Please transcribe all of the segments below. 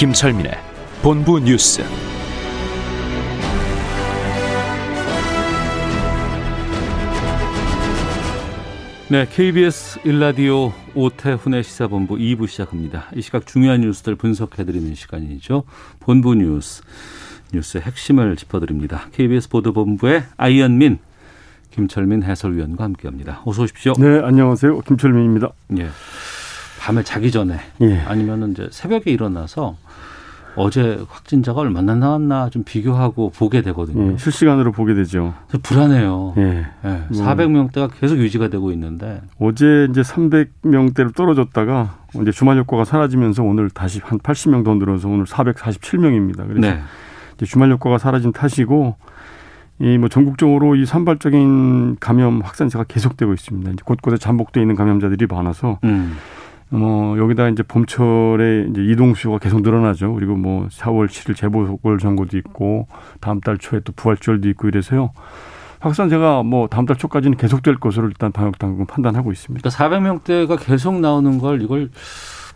김철민의 본부 뉴스. 네, KBS 일라디오 오태훈의 시사본부 2부 시작합니다. 이 시각 중요한 뉴스들 분석해드리는 시간이죠. 본부 뉴스, 뉴스의 핵심을 짚어드립니다. KBS 보도본부의 아이언민, 김철민 해설위원과 함께합니다. 어서 오십시오. 네, 안녕하세요. 김철민입니다. 예, 밤에 자기 전에 예. 아니면 이제 새벽에 일어나서 어제 확진자가 얼마나 나왔나 좀 비교하고 보게 되거든요. 예, 실시간으로 보게 되죠. 불안해요. 예. 예, 뭐. 400명대가 계속 유지가 되고 있는데 어제 이제 300명대로 떨어졌다가 이제 주말 효과가 사라지면서 오늘 다시 한 80명 더 늘어서 오늘 447명입니다. 그래서 네. 이제 주말 효과가 사라진 탓이고 이 뭐 전국적으로 이 산발적인 감염 확산세가 계속되고 있습니다. 이제 곳곳에 잠복돼 있는 감염자들이 많아서 음. 뭐 여기다 이제 봄철에 이제 이동 수요가 계속 늘어나죠. 그리고 뭐 4월 7일 재보궐 선거도 있고 다음 달 초에 또 부활절도 있고 이래서요. 확산세가 뭐 다음 달 초까지는 계속될 것으로 일단 방역 당국은 판단하고 있습니다. 그러니까 400명대가 계속 나오는 걸 이걸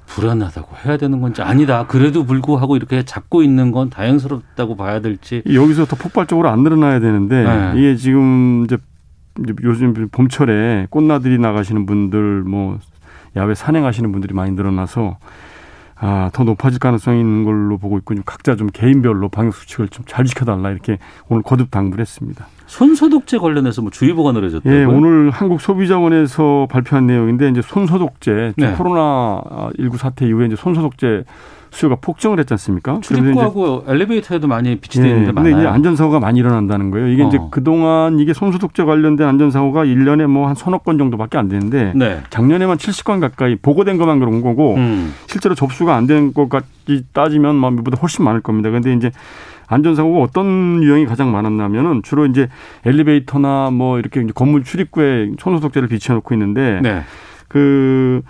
불안하다고 해야 되는 건지 아니다. 그래도 불구하고 이렇게 잡고 있는 건 다행스럽다고 봐야 될지. 여기서 더 폭발적으로 안 늘어나야 되는데 네. 이게 지금 이제 요즘 봄철에 꽃나들이 나가시는 분들 뭐 야외 산행하시는 분들이 많이 늘어나서 아, 더 높아질 가능성이 있는 걸로 보고 있고 좀 각자 좀 개인별로 방역 수칙을 좀 잘 지켜달라 이렇게 오늘 거듭 당부를 했습니다. 손소독제 관련해서 뭐 주의보가 내려졌다고요? 예, 오늘 한국 소비자원에서 발표한 내용인데 이제 손소독제 네. 코로나 19 사태 이후에 이제 손소독제 수요가 폭증을 했지 않습니까? 이제 출입구하고 엘리베이터에도 많이 비치되어 있는 데 근데 이제 많아요. 안전사고가 많이 일어난다는 거예요. 이게 이제 어. 그동안 이게 손소독제 관련된 안전사고가 일년에 뭐 한 서너 건 정도밖에 안 되는데 네. 작년에만 70건 가까이 보고된 것만 그런 거고 음. 실제로 접수가 안 된 것까지 따지면 뭐 이보다 훨씬 많을 겁니다. 근데 이제 안전사고가 어떤 유형이 가장 많았냐면은 주로 이제 엘리베이터나 뭐 이렇게 이제 건물 출입구에 손소독제를 비치해 놓고 있는데 네. 그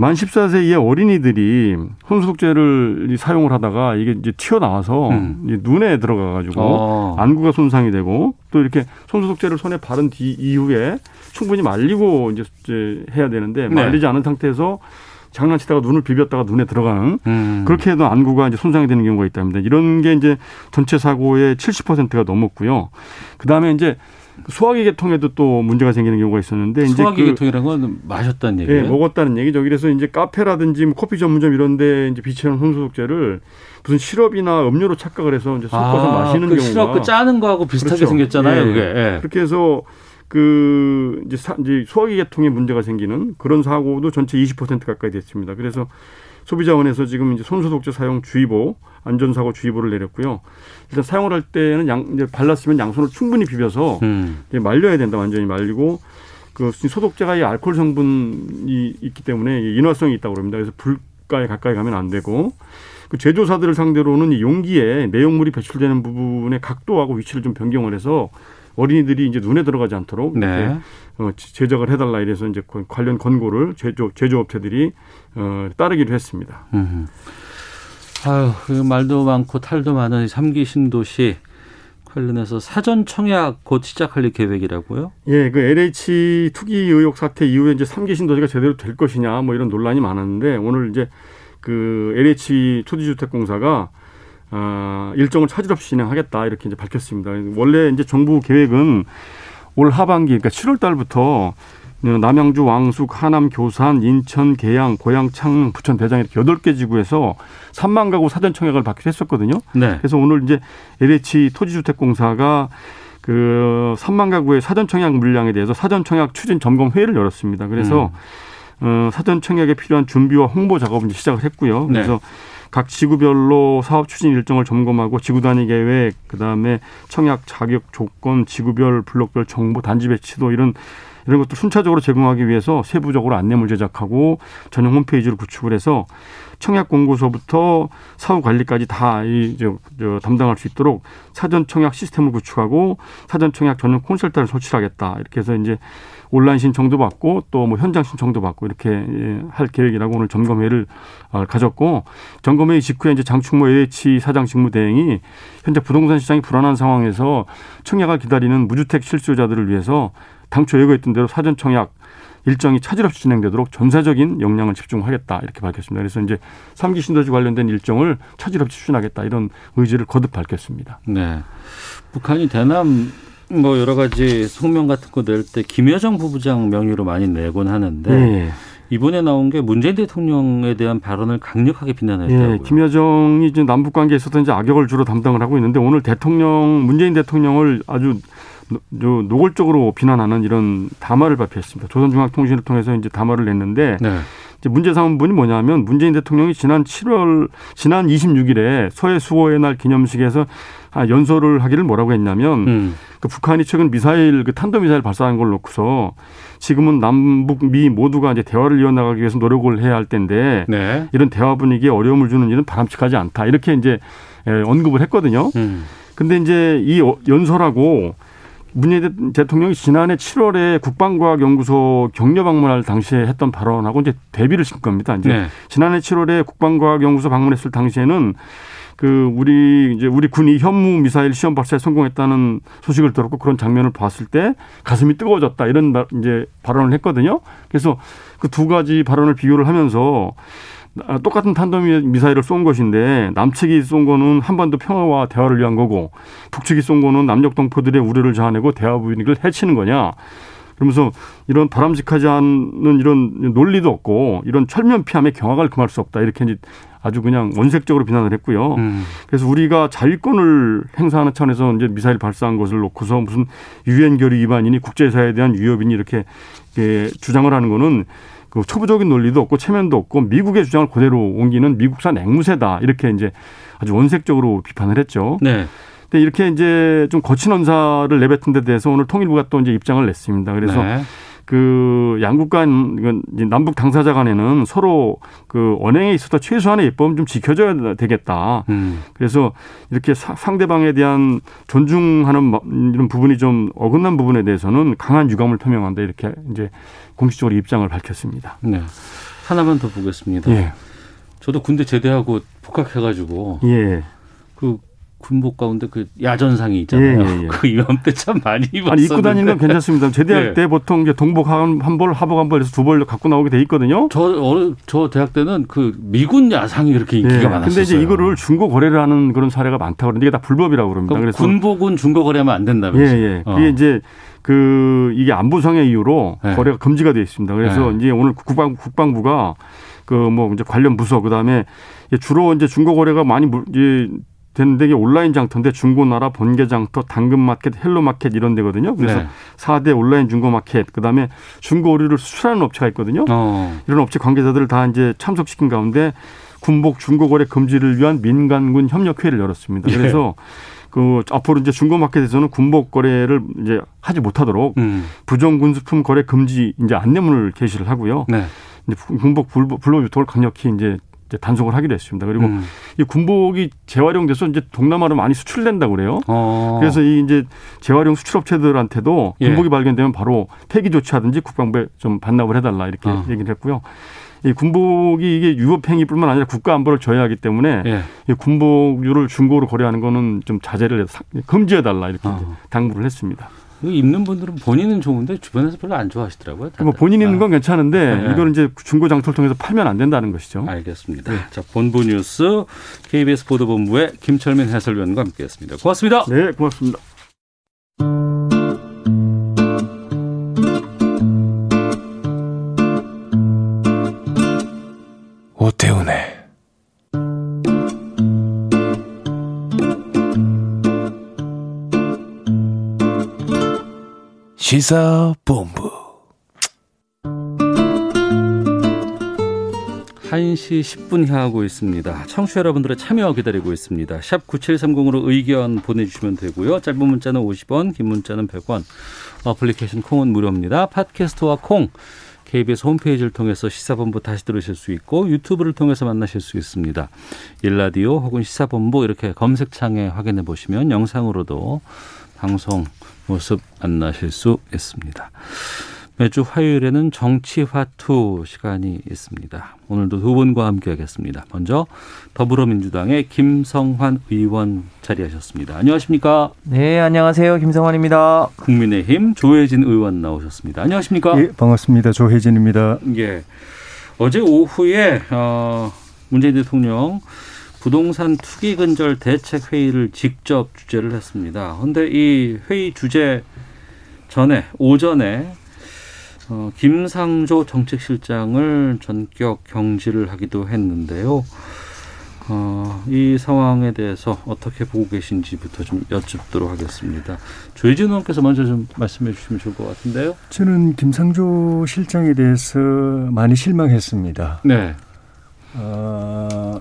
만 14세 이하 어린이들이 손소독제를 사용을 하다가 이게 이제 튀어나와서 음. 눈에 들어가가지고 어. 안구가 손상이 되고 또 이렇게 손소독제를 손에 바른 뒤 이후에 충분히 말리고 이제 이제 해야 되는데 네. 말리지 않은 상태에서 장난치다가 눈을 비볐다가 눈에 들어가는 음. 그렇게 해도 안구가 이제 손상이 되는 경우가 있답니다. 이런 게 이제 전체 사고의 70%가 넘었고요. 그 다음에 이제 소화기 계통에도 또 문제가 생기는 경우가 있었는데 소화기 그 계통이라는 건 마셨다는 예, 얘기예요. 먹었다는 얘기죠. 그래서 이제 카페라든지 뭐 커피 전문점 이런 데 이제 비치하는 손소독제를 무슨 시럽이나 음료로 착각을 해서 이제 섞어서 마시는 그 경우가 시럽 그 짜는 거하고 비슷하게 그렇죠. 생겼잖아요. 예. 그게. 예. 그렇게 해서 그 이제, 사, 이제 소화기 계통에 문제가 생기는 그런 사고도 전체 20% 가까이 됐습니다. 그래서 소비자원에서 지금 이제 손소독제 사용 주의보, 안전사고 주의보를 내렸고요. 일단 사용을 할 때는 양, 이제 발랐으면 양손을 충분히 비벼서 음. 이제 말려야 된다. 완전히 말리고 그 소독제가 이 알코올 성분이 있기 때문에 이 인화성이 있다고 그럽니다. 그래서 불가에 가까이 가면 안 되고 그 제조사들을 상대로는 이 용기에 내용물이 배출되는 부분의 각도하고 위치를 좀 변경을 해서 어린이들이 이제 눈에 들어가지 않도록 네. 어, 제작을 해달라 이래서 이제 그 관련 권고를 제조 제조업체들이 어, 따르기로 했습니다. 음. 아유, 그 말도 많고 탈도 많은 이 삼기 신도시 관련해서 사전 청약 곧 시작할 계획이라고요? 예, 그 LH 투기 의혹 사태 이후에 이제 삼기 신도시가 제대로 될 것이냐 뭐 이런 논란이 많았는데 오늘 이제 그 LH 투지주택공사가 아, 일정을 차질 없이 진행하겠다 이렇게 이제 밝혔습니다. 원래 이제 정부 계획은 올 하반기 그러니까 7월 달부터 남양주, 왕숙, 하남, 교산, 인천, 계양, 고양, 창릉, 부천, 대장 이렇게 여덟 개 지구에서 3만 가구 사전 청약을 받기로 했었거든요. 네. 그래서 오늘 이제 LH 토지주택공사가 그 3만 가구의 사전 청약 물량에 대해서 사전 청약 추진 점검 회의를 열었습니다. 그래서 어, 사전 청약에 필요한 준비와 홍보 작업을 이제 시작을 했고요. 네. 그래서 각 지구별로 사업 추진 일정을 점검하고 지구 단위 계획, 그다음에 청약 자격 조건, 지구별 블록별 정보 단지 배치도 이런 이런 것도 순차적으로 제공하기 위해서 세부적으로 안내물 제작하고 전용 홈페이지를 구축을 해서 청약 공고서부터 사후 관리까지 다 이 저, 저, 담당할 수 있도록 사전 청약 시스템을 구축하고 사전 청약 전용 콘설트를 설치하겠다. 이렇게 해서 이제 온라인 신청도 받고 또 뭐 현장 신청도 받고 이렇게 예, 할 계획이라고 오늘 점검회를 어, 가졌고 점검회 직후에 이제 장충모 LH 사장 직무대행이 현재 부동산 시장이 불안한 상황에서 청약을 기다리는 무주택 실수요자들을 위해서 당초 예고했던 대로 사전 청약 일정이 차질 없이 진행되도록 전사적인 역량을 집중하겠다 이렇게 밝혔습니다. 그래서 이제 삼기 신도시 관련된 일정을 차질 없이 추진하겠다 이런 의지를 거듭 밝혔습니다. 네. 북한이 대남 뭐 여러 가지 성명 같은 거 낼 때 김여정 부부장 명의로 많이 내곤 하는데 네. 이번에 나온 게 문재인 대통령에 대한 발언을 강력하게 비난했다고요. 예, 김여정이 이제 남북 관계에 있어서 이제 악역을 주로 담당을 하고 있는데 오늘 대통령 문재인 대통령을 아주 노골적으로 비난하는 이런 담화를 발표했습니다. 조선중앙통신을 통해서 이제 담화를 냈는데 네. 이제 문제 삼은 분이 뭐냐면 문재인 대통령이 지난 7월 지난 26일에 서해 수호의 날 기념식에서 연설을 하기를 뭐라고 했냐면 음. 그 북한이 최근 미사일 그 탄도 미사일 발사한 걸 놓고서 지금은 남북 미 모두가 이제 대화를 이어나가기 위해서 노력을 해야 할 텐데 네. 이런 대화 분위기에 어려움을 주는 일은 바람직하지 않다 이렇게 이제 언급을 했거든요. 음. 근데 이제 이 연설하고 문재인 대통령이 지난해 7월에 국방과학연구소 격려 방문할 당시에 했던 발언하고 이제 대비를 시킨 겁니다. 이제 네. 지난해 7월에 국방과학연구소 방문했을 당시에는 그 우리 이제 우리 군이 현무 미사일 시험 발사에 성공했다는 소식을 들었고 그런 장면을 봤을 때 가슴이 뜨거워졌다 이런 이제 발언을 했거든요. 그래서 그 두 가지 발언을 비교를 하면서 아, 똑같은 탄도 미사일을 쏜 것인데 남측이 쏜 거는 한반도 평화와 대화를 위한 거고 북측이 쏜 거는 남녘 동포들의 우려를 자아내고 대화 분위기를 해치는 거냐. 그러면서 이런 바람직하지 않은 이런 논리도 없고 이런 철면피함의 경악을 금할 수 없다. 이렇게 이제 아주 그냥 원색적으로 비난을 했고요. 음. 그래서 우리가 자위권을 행사하는 차원에서 이제 미사일 발사한 것을 놓고서 무슨 유엔 결의 위반이니 국제사회에 대한 위협이니 이렇게 주장을 하는 거는 그 초보적인 논리도 없고 체면도 없고 미국의 주장을 그대로 옮기는 미국산 앵무새다 이렇게 이제 아주 원색적으로 비판을 했죠. 네. 근데 이렇게 이제 좀 거친 언사를 내뱉은 데 대해서 오늘 통일부가 또 이제 입장을 냈습니다. 그래서 네. 그 양국 간 이건 남북 당사자 간에는 서로 그 언행에 있어서 최소한의 예법은 좀 지켜줘야 되겠다. 음. 그래서 이렇게 상대방에 대한 존중하는 이런 부분이 좀 어긋난 부분에 대해서는 강한 유감을 표명한다 이렇게 이제 공식적으로 입장을 밝혔습니다. 네. 하나만 더 보겠습니다. 예. 저도 군대 제대하고 복학해가지고 예. 그 군복 가운데 그 야전상이 있잖아요. 예, 예, 예. 그 이맘때 참 많이 입었었는데. 아니 입고 다니는 건 괜찮습니다. 제대할 예. 때 보통 이제 동복 한, 한 벌, 하복 한 벌에서 두 벌 갖고 나오게 돼 있거든요. 저 어느 저 대학 때는 그 미군 야상이 그렇게 인기가 예. 많았어요. 근데 이제 이거를 중고 거래를 하는 그런 사례가 많다고 그러는데 이게 다 불법이라고 그럽니다. 그래서 군복은 중고 거래하면 안 된다면서요. 예, 예. 어. 그게 이제 그 이게 안보상의 이유로 네. 거래가 금지가 되어 있습니다. 그래서 네. 이제 오늘 국방 국방부가 그 뭐 이제 관련 부서 그다음에 주로 이제 중고 거래가 많이 이제 되는데 이게 온라인 장터인데 중고나라, 번개 장터, 당근마켓, 헬로마켓 이런 데거든요. 그래서 네. 4대 온라인 중고마켓, 그다음에 중고 의류를 수출하는 업체가 있거든요. 어. 이런 업체 관계자들을 다 이제 참석시킨 가운데 군복 중고거래 금지를 위한 민관군 협력회를 열었습니다. 예. 그래서 예. 그 앞으로 이제 중고마켓에서는 군복 거래를 이제 하지 못하도록 음. 부정군수품 거래 금지 이제 안내문을 게시를 하고요. 네. 이제 군복 불법 유통을 강력히 이제 단속을 하기로 했습니다. 그리고 음. 이 군복이 재활용돼서 이제 동남아로 많이 수출된다고 그래요. 어. 그래서 이 이제 재활용 수출업체들한테도 예. 군복이 예. 발견되면 바로 폐기 조치하든지 국방부에 좀 반납을 해달라 이렇게 어. 얘기를 했고요. 이 군복이 이게 유법 행위뿐만 아니라 국가 안보를 저해하기 때문에 예. 이 군복류를 중고로 거래하는 거는 좀 자제를 금지해 달라 이렇게 어. 당부를 했습니다. 입는 분들은 본인은 좋은데 주변에서 별로 안 좋아하시더라고요. 뭐 본인 입는 건 괜찮은데 네. 이거는 이제 중고 장터를 통해서 팔면 안 된다는 것이죠. 알겠습니다. 네. 자 본부 뉴스 KBS 보도본부의 김철민 해설위원과 함께했습니다. 고맙습니다. 네, 고맙습니다. 시사본부 1시 10분 향하고 있습니다. 청취자 여러분들의 참여 기다리고 있습니다. 샵 9730으로 의견 보내주시면 되고요. 짧은 문자는 50원, 긴 문자는 100원. 어플리케이션 콩은 무료입니다. 팟캐스트와 콩, KBS 홈페이지를 통해서 시사본부 다시 들으실 수 있고 유튜브를 통해서 만나실 수 있습니다. 일라디오 혹은 시사본부 이렇게 검색창에 확인해 보시면 영상으로도 방송 모습 만나실 수 있습니다. 매주 화요일에는 정치화투 시간이 있습니다. 오늘도 두 분과 함께하겠습니다. 먼저 더불어민주당의 김성환 의원 자리하셨습니다. 안녕하십니까? 네, 안녕하세요. 김성환입니다. 국민의힘 조혜진 의원 나오셨습니다. 안녕하십니까? 예, 반갑습니다. 조혜진입니다. 예. 어제 오후에 어, 문재인 대통령 부동산 투기 근절 대책 회의를 직접 주재를 했습니다. 그런데 이 회의 주재 전에 오전에 어, 김상조 정책실장을 전격 경질을 하기도 했는데요. 어, 이 상황에 대해서 어떻게 보고 계신지부터 좀 여쭙도록 하겠습니다. 조혜진 의원께서 먼저 좀 말씀해 주시면 좋을 것 같은데요. 저는 김상조 실장에 대해서 많이 실망했습니다. 네. 어,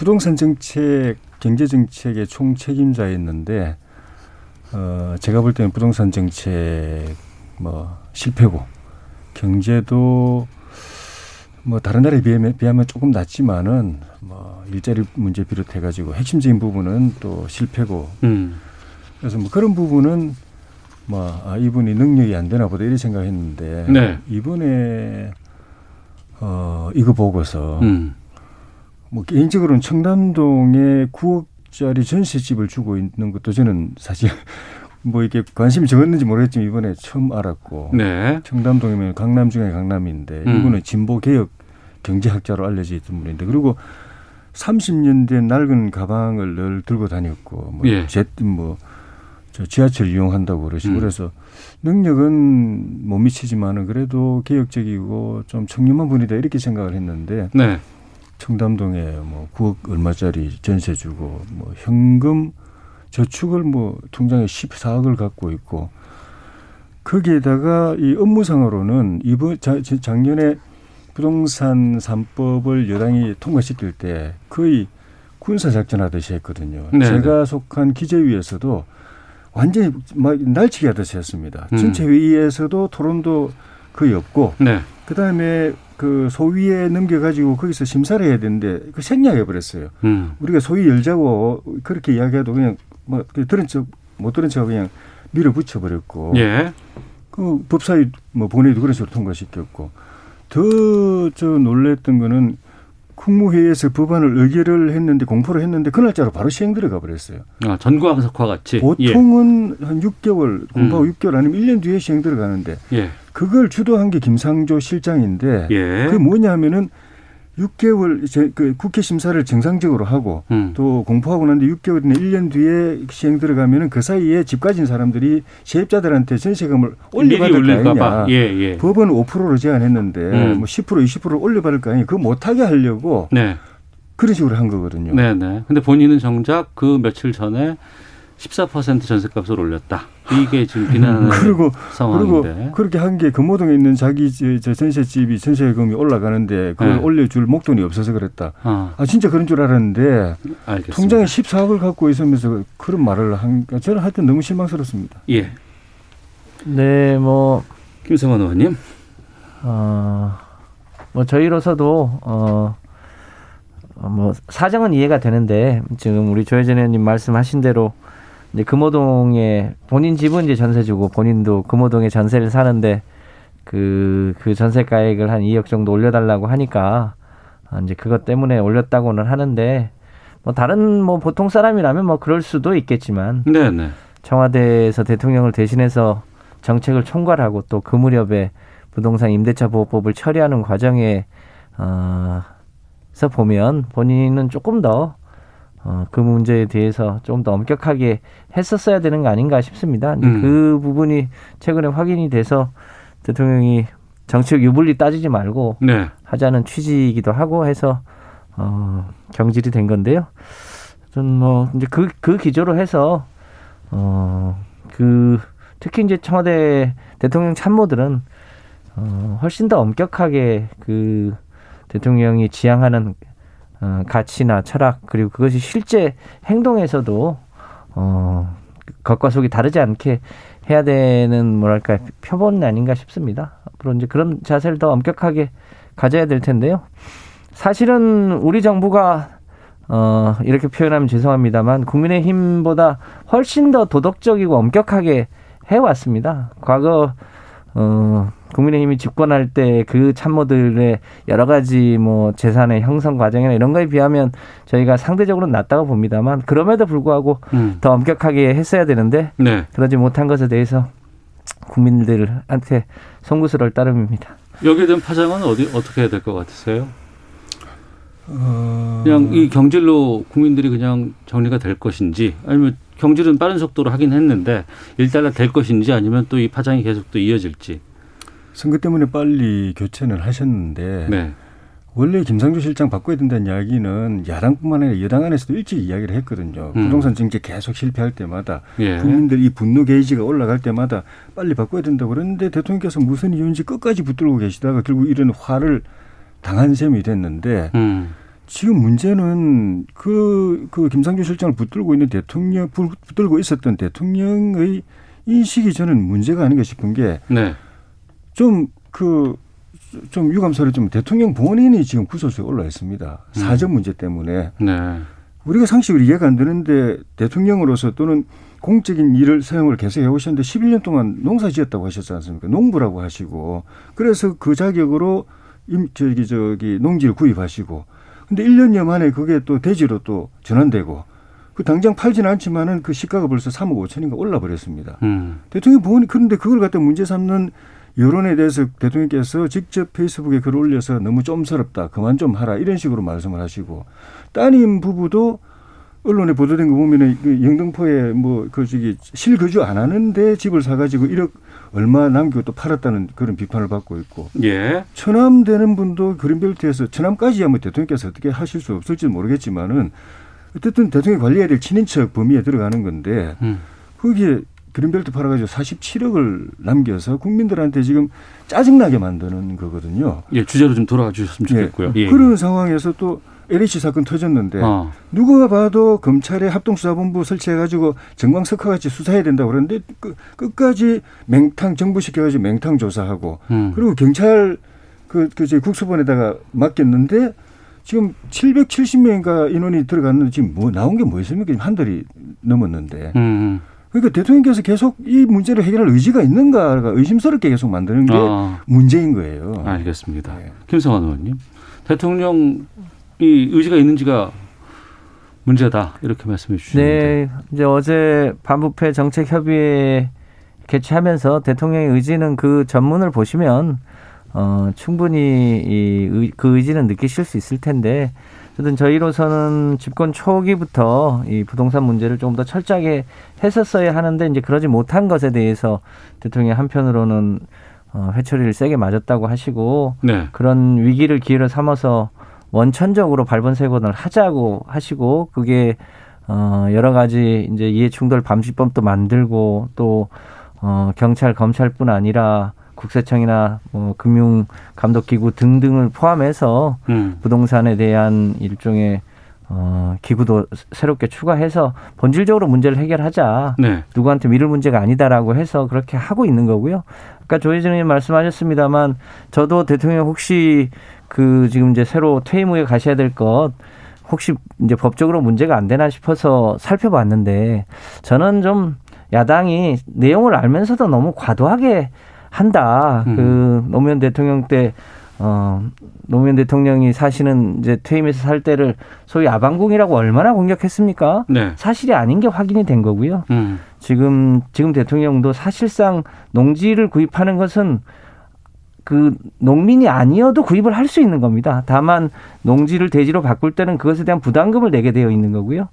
부동산 정책, 경제 정책의 총 책임자였는데 어, 제가 볼 때는 부동산 정책 뭐 실패고 경제도 뭐 다른 나라에 비하면, 비하면 조금 낫지만은 뭐 일자리 문제 비롯해 가지고 핵심적인 부분은 또 실패고 음. 그래서 뭐 그런 부분은 뭐 아, 이분이 능력이 안 되나 보다 이렇게 생각했는데 네. 이번에 어 이거 보고서 음. 뭐 개인적으로는 청담동에 9억짜리 전셋집을 주고 있는 것도 저는 사실 뭐 이렇게 관심이 적었는지 모르겠지만 이번에 처음 알았고 네. 청담동이면 강남 중에 강남인데 음. 이분은 진보 개혁 경제학자로 알려져 있던 분인데 그리고 30년 된 낡은 가방을 늘 들고 다녔고 뭐 예. 제트 뭐저 지하철 이용한다고 그러시고 음. 그래서 능력은 못 미치지만은 그래도 개혁적이고 좀 청렴한 분이다 이렇게 생각을 했는데 네. 청담동에 뭐 9억 얼마짜리 전세 주고 뭐 현금 저축을 뭐 통장에 14억을 갖고 있고 거기에다가 이 업무상으로는 이번 작년에 부동산 3법을 여당이 통과시킬 때 거의 군사 작전하듯이 했거든요. 네, 제가 속한 기재위에서도 완전히 막 날치기 하듯이 했습니다. 음. 전체 회의에서도 토론도 거의 없고 네. 그다음에 그 소위에 넘겨가지고 거기서 심사를 해야 되는데 그 생략해 버렸어요. 음. 우리가 소위 열자고 그렇게 이야기해도 그냥 뭐 들은 척 못 들은 척 그냥 밀어붙여 버렸고 예. 그 법사위 뭐 본회의도 그런 식으로 통과시켰고 더 저 놀랬던 거는 국무회의에서 법안을 의결을 했는데 공포를 했는데 그 날짜로 바로 시행 들어가 버렸어요. 아, 전광석화 같이. 보통은 한 6개월 공부하고 음. 6개월 아니면 1년 뒤에 시행 들어가는데 예. 예. 그걸 주도한 게 김상조 실장인데 예. 그게 뭐냐면은 6개월 제, 그 국회 심사를 정상적으로 하고 음. 또 공포하고 난뒤 6개월이나 1년 뒤에 시행 들어가면은 그 사이에 집 가진 사람들이 세입자들한테 전세금을 올려받을 거. 아니냐. 예, 예. 법은 5%로 제한했는데 음. 뭐 10% 20%를 올려받을 거 아니에요. 그거 못하게 하려고 네. 그런 식으로 한 거거든요. 네, 네. 근데 본인은 정작 그 며칠 전에 14% 전세값을 올렸다. 이게 지금 비난하는 그리고 상황인데. 그리고 그렇게 한 게 금호동에 있는 자기 저- 저 전세 집이 전세금이 올라가는데 그걸 네. 올려줄 목돈이 없어서 그랬다. 아, 아 진짜 그런 줄 알았는데 알겠습니다. 통장에 14억을 갖고 있으면서 그런 말을 한 저는 하여튼 너무 실망스럽습니다. 예. 네, 뭐, 김성환 의원님. 어, 뭐, 저희로서도, 어, 어, 뭐, 사정은 이해가 되는데, 지금 우리 조혜진 의원님 말씀하신 대로, 이제 금호동에 본인 집은 이제 전세 주고 본인도 금호동에 전세를 사는데 그, 그 전세 가액을 한 2억 정도 올려달라고 하니까 아, 이제 그것 때문에 올렸다고는 하는데 뭐 다른 뭐 보통 사람이라면 뭐 그럴 수도 있겠지만 네, 네. 청와대에서 대통령을 대신해서 정책을 총괄하고 또 그 무렵에 부동산 임대차 보호법을 처리하는 과정에 어서 보면 본인은 조금 더 어, 그 문제에 대해서 좀 더 엄격하게 했었어야 되는 거 아닌가 싶습니다. 음. 그 부분이 최근에 확인이 돼서 대통령이 정치적 유불리 따지지 말고 네. 하자는 취지이기도 하고 해서 어, 경질이 된 건데요. 전뭐 이제 그그 기조로 해서 어그 특히 이제 청와대 대통령 참모들은 어 훨씬 더 엄격하게 그 대통령이 지향하는 어, 가치나 철학 그리고 그것이 실제 행동에서도 어, 겉과 속이 다르지 않게 해야 되는 뭐랄까 표본 아닌가 싶습니다. 앞으로 이제 그런 자세를 더 엄격하게 가져야 될 텐데요. 사실은 우리 정부가 어, 이렇게 표현하면 죄송합니다만 국민의힘보다 훨씬 더 도덕적이고 엄격하게 해왔습니다. 과거 어, 국민의힘이 집권할 때 그 참모들의 여러 가지 뭐 재산의 형성 과정이나 이런 거에 비하면 저희가 상대적으로 낮다고 봅니다만 그럼에도 불구하고 음. 더 엄격하게 했어야 되는데 네. 그러지 못한 것에 대해서 국민들한테 송구스러울 따름입니다. 여기에 대한 파장은 어디 어떻게 해야 될 것 같으세요? 어, 그냥 이 경질로 국민들이 그냥 정리가 될 것인지 아니면 경질은 빠른 속도로 하긴 했는데 일단락 될 것인지 아니면 또 이 파장이 계속 또 이어질지. 선거 때문에 빨리 교체는 하셨는데 네. 원래 김상조 실장 바꿔야 된다는 이야기는 야당뿐만 아니라 여당 안에서도 일찍 이야기를 했거든요. 음. 부동산 정책 계속 실패할 때마다 예. 국민들 이 분노 게이지가 올라갈 때마다 빨리 바꿔야 된다고 그랬는데 대통령께서 무슨 이유인지 끝까지 붙들고 계시다가 결국 이런 화를 당한 셈이 됐는데 음. 지금 문제는 그, 그 김상조 실장을 붙들고 있는 대통령, 붙- 붙들고 있었던 대통령의 인식이 저는 문제가 아닌가 싶은 게 네. 좀 그, 좀 유감스러워 좀 대통령 본인이 지금 구설수에 올라 있습니다. 사전 문제 때문에. 네. 우리가 상식으로 이해가 안 되는데 대통령으로서 또는 공적인 일을 사용을 계속 해오셨는데 11년 동안 농사 지었다고 하셨지 않습니까? 농부라고 하시고. 그래서 그 자격으로 임, 저기, 저기, 농지를 구입하시고. 근데 1년여 만에 그게 또 대지로 또 전환되고. 그 당장 팔지는 않지만은 그 시가가 벌써 3억 5천인가 올라 버렸습니다. 음. 대통령 본인 그런데 그걸 갖다 문제 삼는 여론에 대해서 대통령께서 직접 페이스북에 글을 올려서 너무 좀스럽다 그만 좀 하라 이런 식으로 말씀을 하시고 따님 부부도 언론에 보도된 거 보면은 그 영등포에 뭐 그 저기 실거주 안 하는데 집을 사가지고 1억 얼마 남기고 또 팔았다는 그런 비판을 받고 있고 예. 처남 되는 분도 그린벨트에서 처남까지야 뭐 대통령께서 어떻게 하실 수 없을지 모르겠지만은 어쨌든 대통령이 관리해야 될 친인척 범위에 들어가는 건데 음. 거기에 그린벨트 팔아가지고 47억을 남겨서 국민들한테 지금 짜증나게 만드는 거거든요. 예, 주제로 좀 돌아가 주셨으면 좋겠고요. 예. 그런 상황에서 또 LH 사건 터졌는데 어. 누가 봐도 검찰의 합동수사본부 설치해가지고 정광석화같이 수사해야 된다고 그러는데 끝- 끝까지 맹탕 정부 시켜가지고 맹탕 조사하고 음. 그리고 경찰 그, 그, 제 국수본에다가 맡겼는데 지금 770명인가 인원이 들어갔는데 지금 뭐 나온 게 뭐 있습니까? 지금 한 달이 넘었는데. 음. 그러니까 대통령께서 계속 이 문제를 해결할 의지가 있는가가 의심스럽게 계속 만드는 게 아. 문제인 거예요. 알겠습니다. 네. 김성환 의원님. 대통령이 의지가 있는지가 문제다. 이렇게 말씀해 주시는데. 네, 이제 어제 반부패 정책 협의회 개최하면서 대통령의 의지는 그 전문을 보시면 어, 충분히 이, 의- 그 의지는 느끼실 수 있을 텐데 어쨌든 저희로서는 집권 초기부터 이 부동산 문제를 조금 더 철저하게 했었어야 하는데 이제 그러지 못한 것에 대해서 대통령이 한편으로는 어, 회초리를 세게 맞았다고 하시고 네. 그런 위기를 기회로 삼아서 원천적으로 발본색원을 하자고 하시고 그게 어 여러 가지 이제 이해 충돌 감시법도 만들고 또 어 경찰 검찰뿐 아니라 국세청이나 뭐 금융 감독 기구 등등을 포함해서 음. 부동산에 대한 일종의 어 기구도 새롭게 추가해서 본질적으로 문제를 해결하자. 네. 누구한테 미룰 문제가 아니다라고 해서 그렇게 하고 있는 거고요. 아까 조혜진 의원님 말씀하셨습니다만 저도 대통령 혹시 그 지금 이제 새로 퇴임 후에 가셔야 될 것 혹시 이제 법적으로 문제가 안 되나 싶어서 살펴봤는데 저는 좀 야당이 내용을 알면서도 너무 과도하게 한다. 음. 그 노무현 대통령 때 어, 노무현 대통령이 사실은 이제 퇴임해서 살 때를 소위 아방궁이라고 얼마나 공격했습니까? 네. 사실이 아닌 게 확인이 된 거고요. 음. 지금 지금 대통령도 사실상 농지를 구입하는 것은 그 농민이 아니어도 구입을 할 수 있는 겁니다. 다만 농지를 대지로 바꿀 때는 그것에 대한 부담금을 내게 되어 있는 거고요.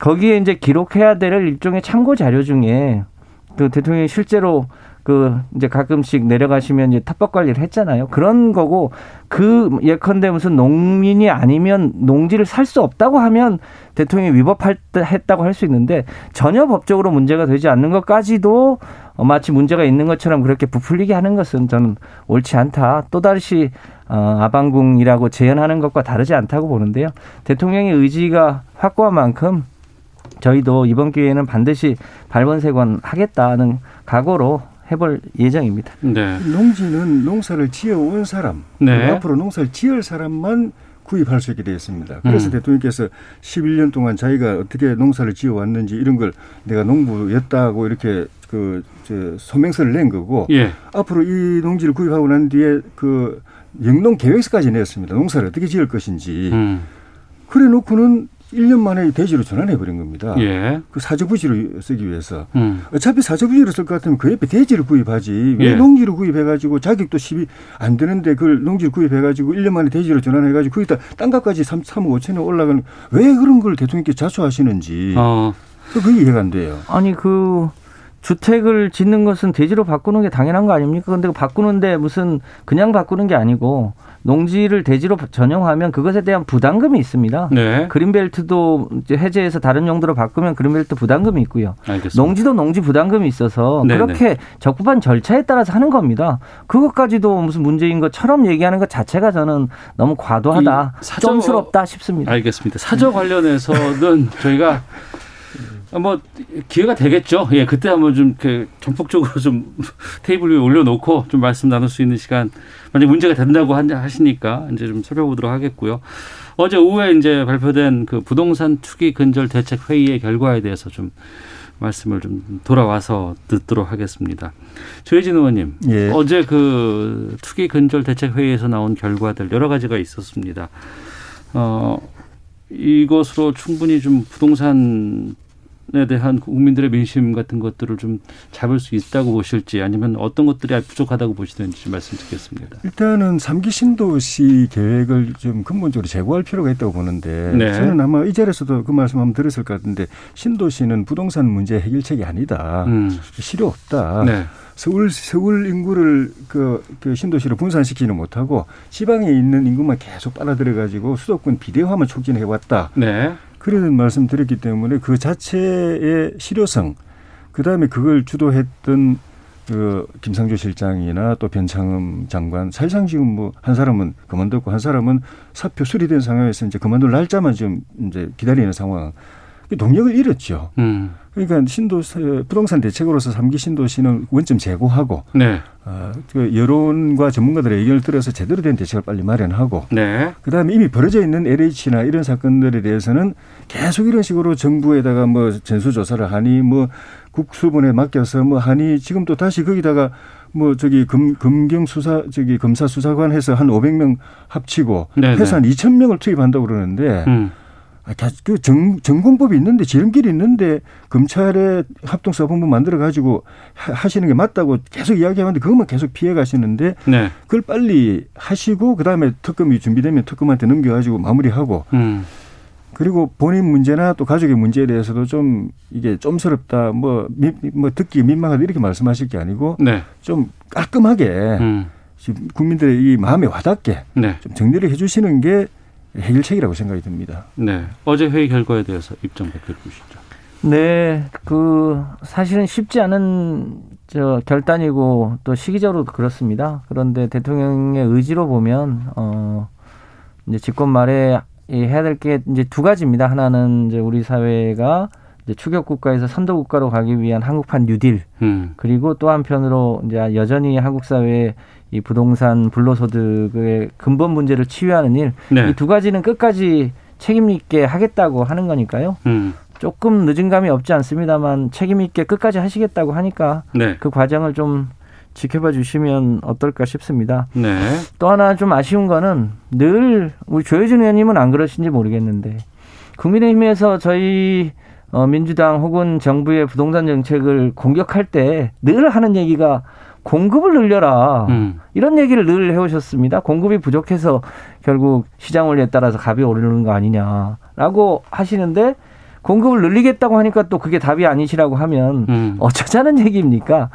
거기에 이제 기록해야 될 일종의 참고 자료 중에 그 대통령이 실제로 그 이제 가끔씩 내려가시면 이제 탑박 관리를 했잖아요. 그런 거고 그 예컨대 무슨 농민이 아니면 농지를 살 수 없다고 하면 대통령이 위법했다고 할 수 있는데 전혀 법적으로 문제가 되지 않는 것까지도 어, 마치 문제가 있는 것처럼 그렇게 부풀리게 하는 것은 저는 옳지 않다. 또다시 어, 아방궁이라고 재현하는 것과 다르지 않다고 보는데요. 대통령의 의지가 확고한 만큼 저희도 이번 기회에는 반드시 발본색원 하겠다는 각오로 해볼 예정입니다. 네. 농지는 농사를 지어온 사람, 네. 앞으로 농사를 지을 사람만 구입할 수 있게 되어 있습니다. 그래서 음. 대통령께서 11년 동안 자기가 어떻게 농사를 지어 왔는지 이런 걸 내가 농부였다고 이렇게 그, 저, 소명서를 낸 거고 예. 앞으로 이 농지를 구입하고 난 뒤에 그 영농 계획서까지 냈습니다. 농사를 어떻게 지을 것인지. 음. 그래 놓고는 1년 만에 대지로 전환해 버린 겁니다. 예. 그 사저부지로 쓰기 위해서. 음. 어차피 사저부지로 쓸 것 같으면 그 옆에 대지를 구입하지. 왜 예. 농지를 구입해가지고 자격도 10이 안 되는데 그걸 농지를 구입해가지고 1년 만에 대지로 전환해가지고 거기다 땅값까지 3, 3억 5천에 올라가는 왜 그런 걸 대통령께 자초하시는지. 어. 그게 이해가 안 돼요. 아니 그 주택을 짓는 것은 대지로 바꾸는 게 당연한 거 아닙니까? 근데 그 바꾸는데 무슨 그냥 바꾸는 게 아니고 농지를 대지로 전용하면 그것에 대한 부담금이 있습니다. 네. 그린벨트도 해제해서 다른 용도로 바꾸면 그린벨트 부담금이 있고요. 알겠습니다. 농지도 농지 부담금이 있어서 네네. 그렇게 적법한 절차에 따라서 하는 겁니다. 그것까지도 무슨 문제인 것처럼 얘기하는 것 자체가 저는 너무 과도하다, 이 사저- 쫌스럽다 싶습니다. 알겠습니다. 사저 관련해서는 저희가 뭐 기회가 되겠죠. 예, 그때 한번 좀 그 전폭적으로 좀 테이블 위에 올려놓고 좀 말씀 나눌 수 있는 시간 만약 문제가 된다고 한- 하시니까 이제 좀 살펴보도록 하겠고요. 어제 오후에 이제 발표된 그 부동산 투기 근절 대책 회의의 결과에 대해서 좀 말씀을 좀 돌아와서 듣도록 하겠습니다. 조혜진 의원님, 예. 어제 그 투기 근절 대책 회의에서 나온 결과들 여러 가지가 있었습니다. 어, 이것으로 충분히 좀 부동산 에 대한 국민들의 민심 같은 것들을 좀 잡을 수 있다고 보실지 아니면 어떤 것들이 부족하다고 보시는지 좀 말씀 듣겠습니다. 일단은 삼기 신도시 계획을 좀 근본적으로 제고할 필요가 있다고 보는데 네. 저는 아마 이 자리에서도 그 말씀 한번 들었을 것 같은데 신도시는 부동산 문제 해결책이 아니다. 음. 필요 없다. 네. 서울 서울 인구를 그, 그 신도시로 분산시키는 못하고 지방에 있는 인구만 계속 빨아들여 가지고 수도권 비대화만 촉진해 왔다. 네. 그런 말씀 드렸기 때문에 그 자체의 실효성, 그 다음에 그걸 주도했던 그 김상조 실장이나 또 변창흠 장관, 사실상 지금 뭐 한 사람은 그만뒀고 한 사람은 사표 수리된 상황에서 이제 그만둘 날짜만 지금 이제 기다리는 상황. 동력을 잃었죠. 음. 그러니까 신도 부동산 대책으로서 삼기 신도시는 원점 제고하고 네. 어, 그 여론과 전문가들의 의견을 들어서 제대로 된 대책을 빨리 마련하고 네. 그다음에 이미 벌어져 있는 LH나 이런 사건들에 대해서는 계속 이런 식으로 정부에다가 뭐 전수 조사를 하니 뭐 국수본에 맡겨서 뭐 하니 지금 또 다시 거기다가 뭐 저기 금 금경 수사 저기 검사 수사관 해서 한 500명 합치고 네네. 해서 한 2,000명을 투입한다고 그러는데 음. 아, 다- 그 정, 전공법이 있는데 지름길이 있는데 검찰의 합동사본부 만들어 가지고 하시는 게 맞다고 계속 이야기하는데 그것만 계속 피해 가시는데 네. 그걸 빨리 하시고 그다음에 특검이 준비되면 특검한테 넘겨 가지고 마무리하고 음. 그리고 본인 문제나 또 가족의 문제에 대해서도 좀 이게 좀스럽다 뭐, 미, 뭐 듣기 민망하다 이렇게 말씀하실 게 아니고 네. 좀 깔끔하게 음. 지금 국민들의 이 마음에 와닿게 네. 좀 정리를 해 주시는 게 해결책이라고 생각이 듭니다. 네. 어제 회의 결과에 대해서 입장 발표해 주시죠. 네, 그 사실은 쉽지 않은 저 결단이고 또 시기적으로도 그렇습니다. 그런데 대통령의 의지로 보면 어 이제 집권 말에 이 해야 될 게 이제 두 가지입니다. 하나는 이제 우리 사회가 이제 추격 국가에서 선도 국가로 가기 위한 한국판 뉴딜 음. 그리고 또 한편으로 이제 여전히 한국 사회의 이 부동산 불로소득의 근본 문제를 치유하는 일이 네. 두 가지는 끝까지 책임 있게 하겠다고 하는 거니까요. 음. 조금 늦은 감이 없지 않습니다만 책임 있게 끝까지 하시겠다고 하니까 네. 그 과정을 좀 지켜봐 주시면 어떨까 싶습니다. 네. 또 하나 좀 아쉬운 거는 늘 우리 조혜진 의원님은 안 그러신지 모르겠는데 국민의힘에서 저희 어, 민주당 혹은 정부의 부동산 정책을 공격할 때 늘 하는 얘기가 공급을 늘려라. 음. 이런 얘기를 늘 해오셨습니다. 공급이 부족해서 결국 시장 원리에 따라서 값이 오르는 거 아니냐라고 하시는데 공급을 늘리겠다고 하니까 또 그게 답이 아니시라고 하면 음. 어쩌자는 얘기입니까?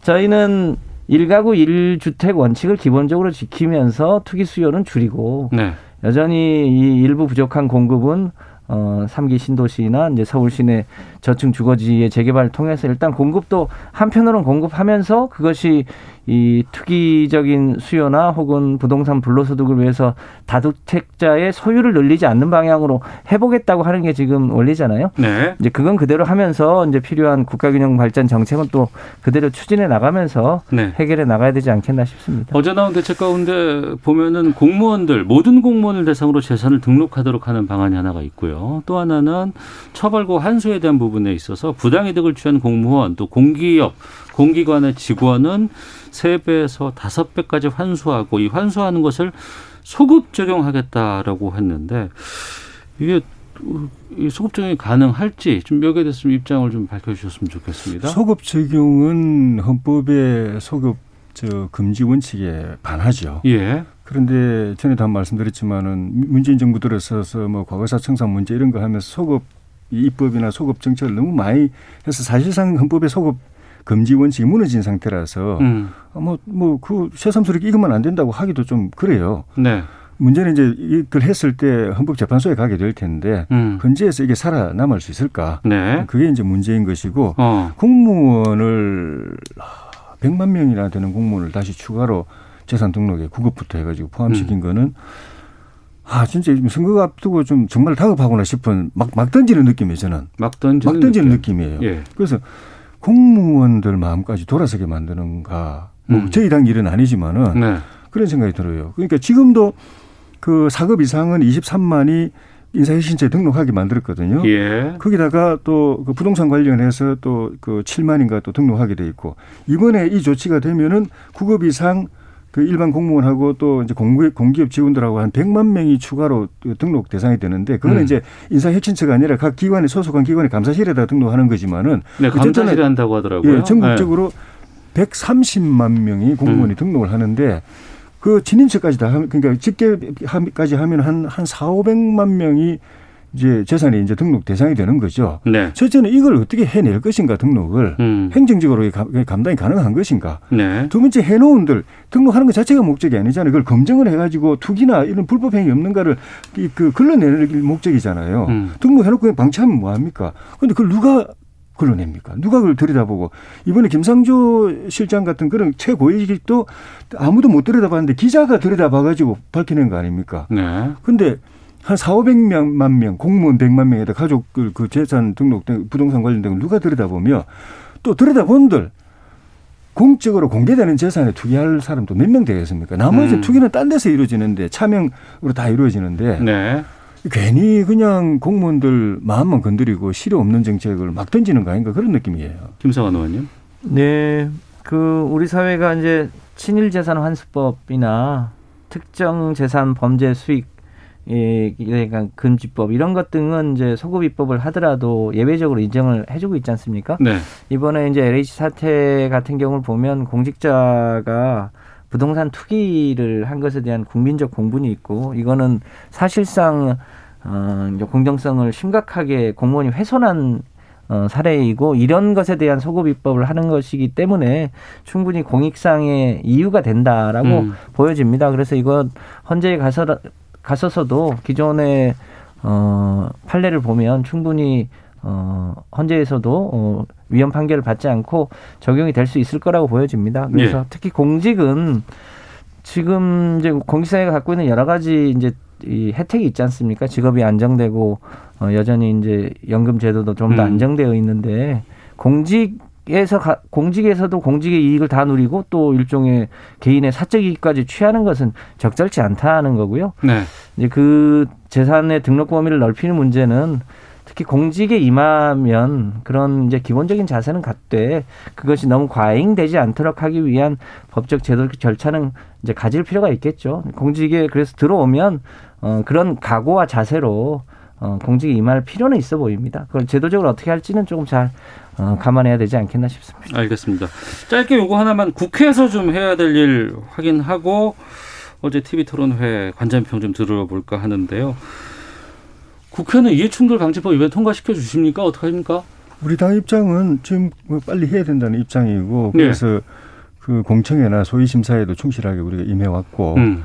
저희는 일가구 일주택 원칙을 기본적으로 지키면서 투기 수요는 줄이고 네. 여전히 이 일부 부족한 공급은 어, 3기 신도시나 이제 서울 시내 저층 주거지의 재개발을 통해서 일단 공급도 한편으로는 공급하면서 그것이 이 투기적인 수요나 혹은 부동산 불로소득을 위해서 다주택자의 소유를 늘리지 않는 방향으로 해보겠다고 하는 게 지금 원리잖아요. 네. 이제 그건 그대로 하면서 이제 필요한 국가균형 발전 정책은 또 그대로 추진해 나가면서 네. 해결해 나가야 되지 않겠나 싶습니다. 어제 나온 대책 가운데 보면은 공무원들 모든 공무원을 대상으로 재산을 등록하도록 하는 방안이 하나가 있고요. 또 하나는 처벌과 환수에 대한 부분 에 있어서 부당이득을 취한 공무원 또 공기업 공기관의 직원은 세 배에서 다섯 배까지 환수하고 이 환수하는 것을 소급 적용하겠다라고 했는데 이게 이 소급 적용이 가능할지 좀 여기에 대해서 좀 입장을 좀 밝혀주셨으면 좋겠습니다. 소급 적용은 헌법의 소급 저 금지 원칙에 반하죠. 예. 그런데 전에도 한 말씀드렸지만은 문재인 정부 들어서서 뭐 과거사 청산 문제 이런 거 하면서 소급 입법이나 소급 정책을 너무 많이 해서 사실상 헌법의 소급 금지 원칙이 무너진 상태라서 음. 뭐뭐그 새삼스럽게 이것만 안 된다고 하기도 좀 그래요. 네. 문제는 이제 이걸 했을 때 헌법재판소에 가게 될 텐데 음. 헌재에서 이게 살아남을 수 있을까? 네. 그게 이제 문제인 것이고 어. 공무원을 100만 명이나 되는 공무원을 다시 추가로 재산 등록에 구급부터 해가지고 포함시킨 음. 거는 아 진짜 선거 앞두고 좀 정말 다급하구나 싶은 막, 막 던지는 느낌이에요 저는 막 던지는, 막 던지는 느낌. 이에요 예. 그래서 공무원들 마음까지 돌아서게 만드는가 뭐 음. 저희 당 일은 아니지만은 네. 그런 생각이 들어요 그러니까 지금도 그 4급 이상은 23만이 인사혁신처에 등록하게 만들었거든요. 예. 거기다가 또 그 부동산 관련해서 또 그 7만인가 또 등록하게 돼 있고 이번에 이 조치가 되면은 9급 이상 그 일반 공무원하고 또 이제 공기업, 공기업 직원들하고 한 100만 명이 추가로 등록 대상이 되는데 그거는 음. 이제 인사 혁신처가 아니라 각 기관에 소속한 기관의 감사실에다 등록하는 거지만은 네, 감사실에 한다고 하더라고요. 예, 전국적으로 130만 명이 공무원이 음. 등록을 하는데 그 친인척까지 다 하면 그러니까 직계까지 하면 한, 한 4, 500만 명이 이제 재산이 이제 등록 대상이 되는 거죠. 네. 첫째는 이걸 어떻게 해낼 것인가 등록을 음. 행정적으로 감- 감당이 가능한 것인가. 네. 두 번째 해놓은들 등록하는 것 자체가 목적이 아니잖아요. 그걸 검증을 해가지고 투기나 이런 불법 행위 없는가를 이- 그 걸러내는 목적이잖아요. 음. 등록해놓고 그냥 방치하면 뭐 합니까? 근데 그걸 누가 걸러냅니까? 누가 그걸 들여다보고 이번에 김상조 실장 같은 그런 최고위직도 아무도 못 들여다봤는데 기자가 들여다봐가지고 밝혀낸 거 아닙니까? 네. 근데 한 4, 500만 명, 공무원 100만 명에다 가족들 그 재산 등록 등 부동산 관련된 걸 누가 들여다보며 또 들여다본들 공적으로 공개되는 재산에 투기할 사람도 몇 명 되겠습니까? 나머지 음. 투기는 딴 데서 이루어지는데 차명으로 다 이루어지는데 네. 괜히 그냥 공무원들 마음만 건드리고 실효 없는 정책을 막 던지는 거 아닌가 그런 느낌이에요. 김성환 의원님. 네, 그 우리 사회가 이제 친일 재산 환수법이나 특정 재산 범죄 수익 예, 그러니까 금지법 이런 것 등은 이제 소급 입법을 하더라도 예외적으로 인정을 해주고 있지 않습니까? 네. 이번에 이제 LH 사태 같은 경우를 보면 공직자가 부동산 투기를 한 것에 대한 국민적 공분이 있고 이거는 사실상 어, 공정성을 심각하게 공무원이 훼손한 어, 사례이고 이런 것에 대한 소급 입법을 하는 것이기 때문에 충분히 공익상의 이유가 된다라고 음. 보여집니다. 그래서 이거 헌재에 가서 갔어서도 기존의 어, 판례를 보면 충분히 어, 헌재에서도 어, 위헌 판결을 받지 않고 적용이 될 수 있을 거라고 보여집니다. 그래서 예. 특히 공직은 지금 이제 공직사회가 갖고 있는 여러 가지 이제 이 혜택이 있지 않습니까? 직업이 안정되고 어, 여전히 이제 연금 제도도 좀더 음. 안정되어 있는데 공직 에서 가, 공직에서도 공직의 이익을 다 누리고 또 일종의 개인의 사적 이익까지 취하는 것은 적절치 않다는 거고요. 네. 이제 그 재산의 등록 범위를 넓히는 문제는 특히 공직에 임하면 그런 이제 기본적인 자세는 갖되 그것이 너무 과잉되지 않도록 하기 위한 법적 제도 절차는 이제 가질 필요가 있겠죠. 공직에 그래서 들어오면 어 그런 각오와 자세로 어 공직에 임할 필요는 있어 보입니다. 그걸 제도적으로 어떻게 할지는 조금 잘 어, 감안해야 되지 않겠나 싶습니다. 알겠습니다. 짧게 요거 하나만 국회에서 좀 해야 될 일 확인하고 어제 TV 토론회 관전평 좀 들어볼까 하는데요. 국회는 이해충돌 방지법 이번 통과시켜 주십니까? 어떡합니까? 우리 당 입장은 지금 뭐 빨리 해야 된다는 입장이고 네. 그래서 그 공청회나 소위 심사에도 충실하게 우리가 임해왔고 음.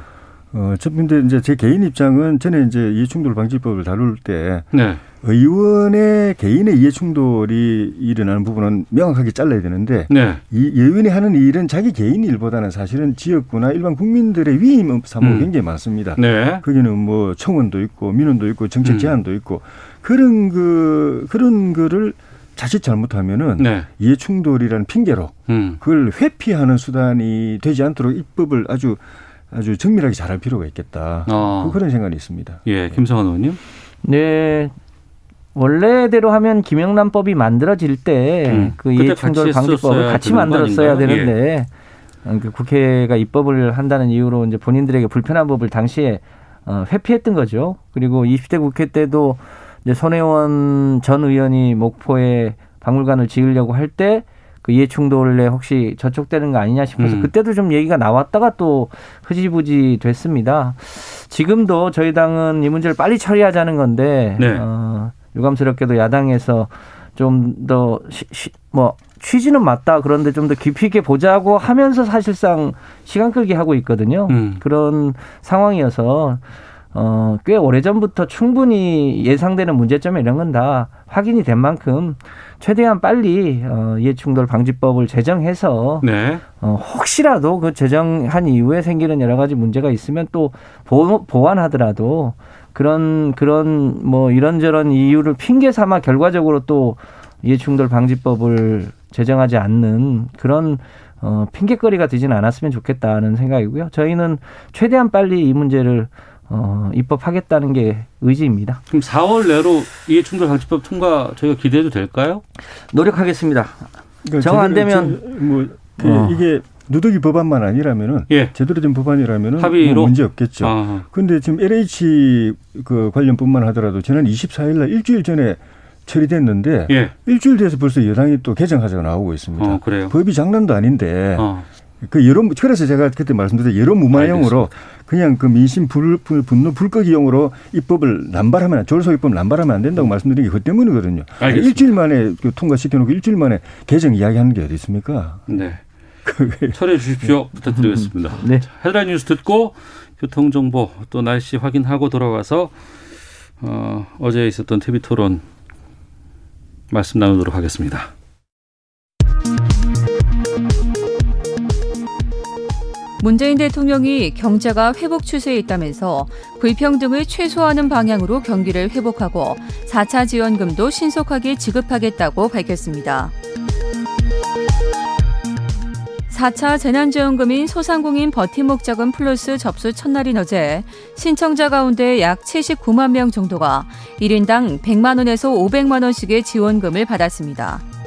어, 저 근데 이제 제 개인 입장은 전에 이제 이해충돌 방지법을 다룰 때 네. 의원의 개인의 이해충돌이 일어나는 부분은 명확하게 잘라야 되는데 네. 이 의원이 하는 일은 자기 개인 일보다는 사실은 지역구나 일반 국민들의 위임 사무가 음. 굉장히 많습니다. 네. 거기는 뭐 청원도 있고 민원도 있고 정책 음. 제안도 있고 그런 그 그런 거를 자칫 잘못하면은 네. 이해충돌이라는 핑계로 음. 그걸 회피하는 수단이 되지 않도록 입법을 아주 아주 정밀하게 잘할 필요가 있겠다. 어. 그- 그런 생각이 있습니다. 예, 김성환 의원님. 네. 원래대로 하면 김영란법이 만들어질 때 음. 그 이해충돌 방지법을 같이 만들었어야? 되는데 어, 그 국회가 입법을 한다는 이유로 이제 본인들에게 불편한 법을 당시에 어, 회피했던 거죠. 그리고 20대 국회 때도 이제 손혜원 전 의원이 목포에 박물관을 지으려고 할 때 그 이해충돌에 혹시 저촉되는 거 아니냐 싶어서 음. 그때도 좀 얘기가 나왔다가 또 흐지부지 됐습니다. 지금도 저희 당은 이 문제를 빨리 처리하자는 건데 네. 어, 유감스럽게도 야당에서 좀 더 뭐 취지는 맞다 그런데 좀 더 깊이 있게 보자고 하면서 사실상 시간 끌기 하고 있거든요. 음. 그런 상황이어서 어, 꽤 오래전부터 충분히 예상되는 문제점 이런 건 다 확인이 된 만큼 최대한 빨리 어, 이해충돌 방지법을 제정해서 네. 어, 혹시라도 그 제정한 이후에 생기는 여러 가지 문제가 있으면 또 보, 보완하더라도 그런 그런 뭐 이런저런 이유를 핑계 삼아 결과적으로 또 이해충돌 방지법을 제정하지 않는 그런 어, 핑계거리가 되지는 않았으면 좋겠다는 생각이고요. 저희는 최대한 빨리 이 문제를 어, 입법하겠다는 게 의지입니다. 그럼 4월 내로 이해충돌 방지법 통과 저희가 기대해도 될까요? 노력하겠습니다. 그러니까 정안 제대로 되면- 제- 뭐그 어. 이게 누더기 법안만 아니라면은 예. 제대로 된 법안이라면은 합의로? 뭐 문제 없겠죠. 아, 근데 지금 LH 그 관련뿐만 하더라도 지난 24일 날 일주일 전에 처리됐는데 예. 일주일 돼서 벌써 여당이 또 개정하자고 나오고 있습니다. 어, 그래요. 법이 장난도 아닌데 어. 그 여론 그래서 제가 그때 말씀드린 여론 무마용으로 그냥 그 민심 불, 불 분노 불끄기용으로 입법을 남발하면 졸속 입법 남발하면 안 된다고 말씀드린 게 그 때문이거든요. 알겠습니다. 일주일 만에 그 통과시켜놓고 일주일 만에 개정 이야기하는 게 어디 있습니까? 네. 처리해 주십시오. 부탁드리겠습니다. 네. 자, 헤드라인 뉴스 듣고 교통 정보 또 날씨 확인하고 돌아와서 어, 어제 있었던 TV 토론 말씀 나누도록 하겠습니다. 문재인 대통령이 경제가 회복 추세에 있다면서 불평등을 최소화하는 방향으로 경기를 회복하고 4차 지원금도 신속하게 지급하겠다고 밝혔습니다. 4차 재난지원금인 소상공인 버팀목 자금 플러스 접수 첫날인 어제 신청자 가운데 약 79만 명 정도가 1인당 100만 원에서 500만 원씩의 지원금을 받았습니다.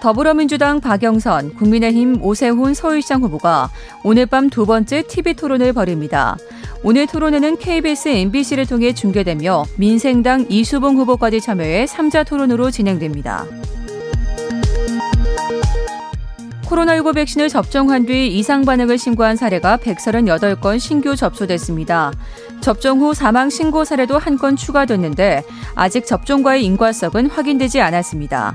더불어민주당 박영선, 국민의힘 오세훈 서울시장 후보가 오늘 밤 두 번째 TV 토론을 벌입니다. 오늘 토론회는 KBS, MBC를 통해 중계되며 민생당 이수봉 후보까지 참여해 3자 토론으로 진행됩니다. 코로나19 백신을 접종한 뒤 이상 반응을 신고한 사례가 138건 신규 접수됐습니다. 접종 후 사망 신고 사례도 한 건 추가됐는데 아직 접종과의 인과성은 확인되지 않았습니다.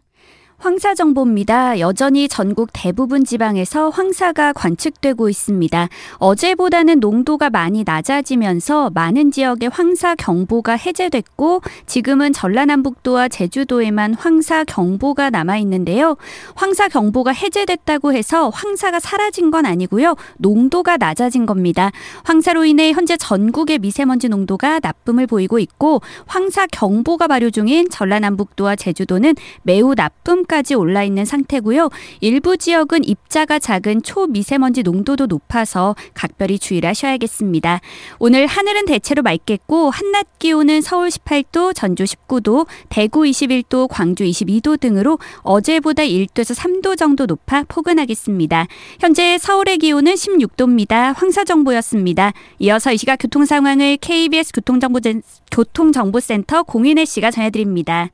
황사 정보입니다. 여전히 전국 대부분 지방에서 황사가 관측되고 있습니다. 어제보다는 농도가 많이 낮아지면서 많은 지역에 황사 경보가 해제됐고 지금은 전라남북도와 제주도에만 황사 경보가 남아 있는데요. 황사 경보가 해제됐다고 해서 황사가 사라진 건 아니고요. 농도가 낮아진 겁니다. 황사로 인해 현재 전국의 미세먼지 농도가 나쁨을 보이고 있고 황사 경보가 발효 중인 전라남북도와 제주도는 매우 나쁨 까지 올라 있는 상태고요. 일부 지역은 입자가 작은 초미세먼지 농도도 높아서 각별히 주의를 하셔야겠습니다. 오늘 하늘은 대체로 맑겠고 한낮 기온은 서울 18도, 전주 19도, 대구 21도, 광주 22도 등으로 어제보다 1도에서 3도 정도 높아 포근하겠습니다. 현재 서울의 기온은 16도입니다. 황사정보였습니다. 이어서 이 시각 교통 상황을 KBS 교통정보, 교통정보센터 공인혜 씨가 전해드립니다.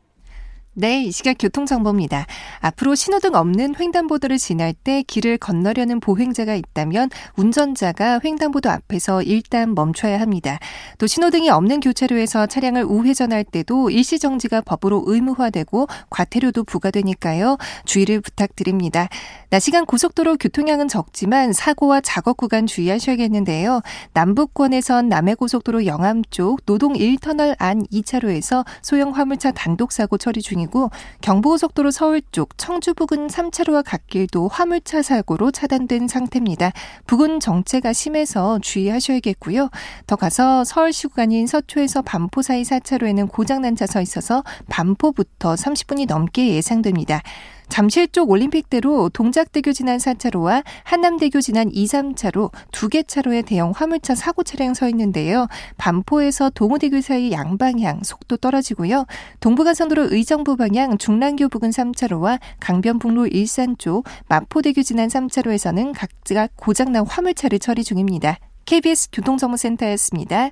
네, 이 시각 교통정보입니다. 앞으로 신호등 없는 횡단보도를 지날 때 길을 건너려는 보행자가 있다면 운전자가 횡단보도 앞에서 일단 멈춰야 합니다. 또 신호등이 없는 교차로에서 차량을 우회전할 때도 일시정지가 법으로 의무화되고 과태료도 부과되니까요. 주의를 부탁드립니다. 낮 시간 고속도로 교통량은 적지만 사고와 작업 구간 주의하셔야겠는데요. 남북권에선 남해고속도로 영암 쪽 노동 1터널 안 2차로에서 소형 화물차 단독 사고 처리 중입니 다. 중이고 경부고속도로 서울 쪽 청주 부근 3차로와 갓길도 화물차 사고로 차단된 상태입니다. 부근 정체가 심해서 주의하셔야겠고요. 더 가서 서울시 구간인 서초에서 반포 사이 4차로에는 고장난 차 서 있어서 반포부터 30분이 넘게 예상됩니다. 잠실 쪽 올림픽대로 동작대교 지난 4차로와 한남대교 지난 2, 3차로 두 개 차로에 대형 화물차 사고 차량 서 있는데요. 반포에서 동호대교 사이 양방향 속도 떨어지고요. 동부간선도로 의정부 방향 중랑교 부근 3차로와 강변북로 일산 쪽 마포대교 지난 3차로에서는 각각 고장난 화물차를 처리 중입니다. KBS 교통정보센터였습니다.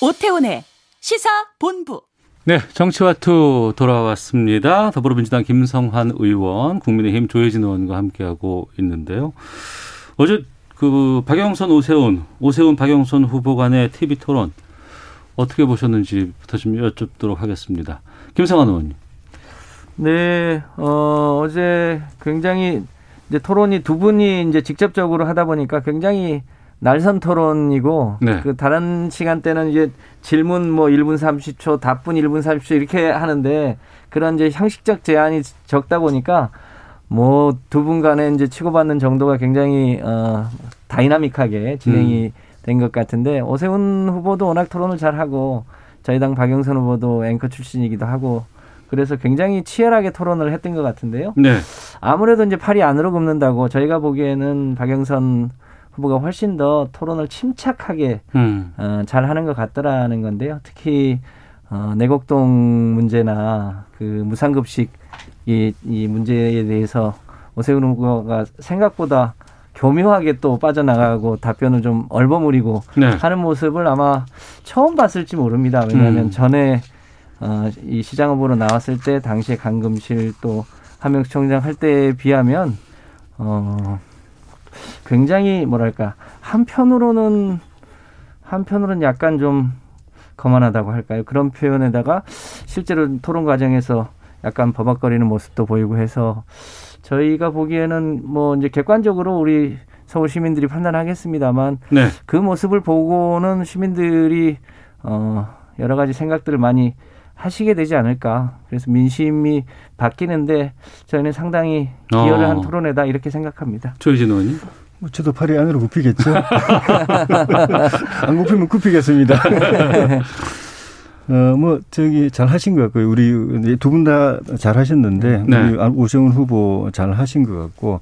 오태훈의 시사 본부. 네, 정치와투 돌아왔습니다. 더불어민주당 김성환 의원, 국민의힘 조혜진 의원과 함께하고 있는데요. 어제 그 박영선 오세훈, 오세훈 박영선 후보 간의 TV 토론 어떻게 보셨는지부터 좀 여쭙도록 하겠습니다. 김성환 의원님. 네, 어, 어제 굉장히 이제 토론이 두 분이 이제 직접적으로 하다 보니까 굉장히 날선 토론이고 네. 그 다른 시간대는 이제 질문 뭐 1분 30초, 답분 1분 30초 이렇게 하는데 그런 이제 형식적 제한이 적다 보니까 뭐 두 분 간에 이제 치고받는 정도가 굉장히 어 다이나믹하게 진행이 음. 된것 같은데 오세훈 후보도 워낙 토론을 잘 하고 저희 당 박영선 후보도 앵커 출신이기도 하고 그래서 굉장히 치열하게 토론을 했던 것 같은데요. 네. 아무래도 이제 팔이 안으로 굽는다고 저희가 보기에는 박영선 후보가 훨씬 더 토론을 침착하게 음. 어, 잘 하는 것 같더라는 건데요. 특히 어, 내곡동 문제나 그 무상급식 이, 이 문제에 대해서 오세훈 후보가 생각보다 교묘하게 또 빠져나가고 답변을 좀 얼버무리고 네. 하는 모습을 아마 처음 봤을지 모릅니다. 왜냐하면 음. 전에 어, 이 시장 후보로 나왔을 때 당시에 강금실 또 하명청장 할 때에 비하면 어, 굉장히 뭐랄까 한편으로는 한편으로는 약간 좀 거만하다고 할까요? 그런 표현에다가 실제로 토론 과정에서 약간 버벅거리는 모습도 보이고 해서 저희가 보기에는 뭐 이제 객관적으로 우리 서울 시민들이 판단하겠습니다만 네. 그 모습을 보고는 시민들이 어 여러 가지 생각들을 많이 하시게 되지 않을까. 그래서 민심이 바뀌는데 저희는 상당히 기여를 어. 한 토론회다 이렇게 생각합니다. 조희진 의원님. 뭐 저도 팔이 안으로 굽히겠죠. 안 굽히면 굽히겠습니다. 어, 뭐, 저기, 잘 하신 것 같고요. 우리 두 분 다 잘 하셨는데, 네. 우리 오세훈 후보 잘 하신 것 같고,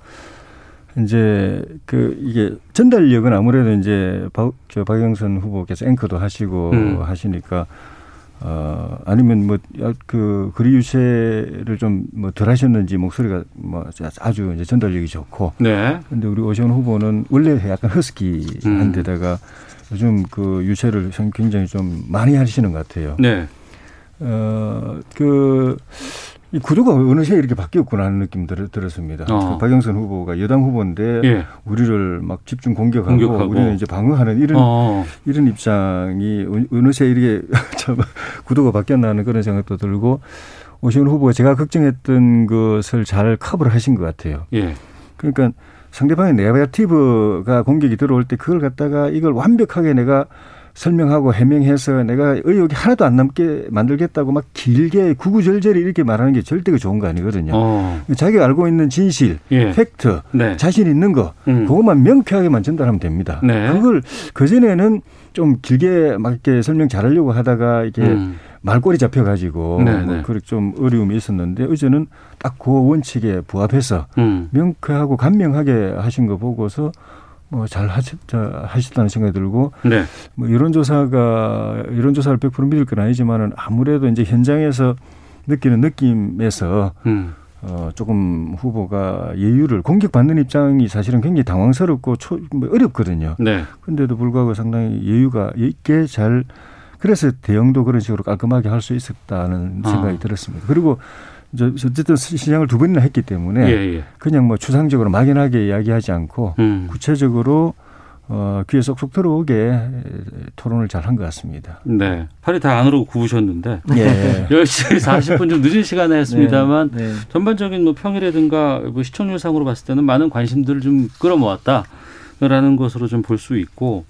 이제 그 이게 전달력은 아무래도 이제 박, 저 박영선 후보께서 앵커도 하시고 음. 하시니까 어, 아니면 뭐, 그, 거리 유세를 좀 뭐 덜 하셨는지 목소리가 뭐 아주 이제 전달력이 좋고. 네. 근데 우리 오시훈 후보는 원래 약간 허스키한 음. 데다가 요즘 그 유세를 굉장히 좀 많이 하시는 것 같아요. 네. 어, 그, 이 구도가 어느새 이렇게 바뀌었구나 하는 느낌 들, 들었습니다. 어. 그 박영선 후보가 여당 후보인데 예. 우리를 막 집중 공격하고, 공격하고, 우리는 이제 방어하는 이런 어. 이런 입장이 어느새 이렇게 참 구도가 바뀌었나 하는 그런 생각도 들고 오세훈 후보가 제가 걱정했던 것을 잘 커버를 하신 것 같아요. 예. 그러니까 상대방의 네거티브가 공격이 들어올 때 그걸 갖다가 이걸 완벽하게 내가 설명하고 해명해서 내가 의혹이 하나도 안 남게 만들겠다고 막 길게 구구절절히 이렇게 말하는 게 절대 그 좋은 거 아니거든요. 어. 자기가 알고 있는 진실, 예. 팩트, 네. 자신 있는 거, 음. 그것만 명쾌하게만 전달하면 됩니다. 네. 그걸 그전에는 좀 길게 막 이렇게 설명 잘하려고 하다가 이게 음. 말꼬리 잡혀가지고 네, 뭐 네. 그렇게 좀 어려움이 있었는데 어제는 딱 그 원칙에 부합해서 음. 명쾌하고 간명하게 하신 거 보고서 뭐잘 하셨다는 생각이 들고 네. 뭐 여론조사가 여론조사를 100% 믿을 건 아니지만은 아무래도 이제 현장에서 느끼는 느낌에서 음. 어, 조금 후보가 예유를 공격받는 입장이 사실은 굉장히 당황스럽고 초, 뭐 어렵거든요. 네. 근데도 불구하고 상당히 예유가 있게 잘 그래서 대응도 그런 식으로 깔끔하게 할 수 있었다는 아. 생각이 들었습니다. 그리고 어쨌든 시장을 두 번이나 했기 때문에 예, 예. 그냥 뭐 추상적으로 막연하게 이야기하지 않고 음. 구체적으로 어, 귀에 쏙쏙 들어오게 토론을 잘 한 것 같습니다. 네. 팔이 다 안으로 구우셨는데 예. 10시 40분 좀 늦은 시간에 했습니다만 네, 네. 전반적인 뭐 평일이든가 뭐 시청률상으로 봤을 때는 많은 관심들을 좀 끌어모았다라는 것으로 좀 볼 수 있고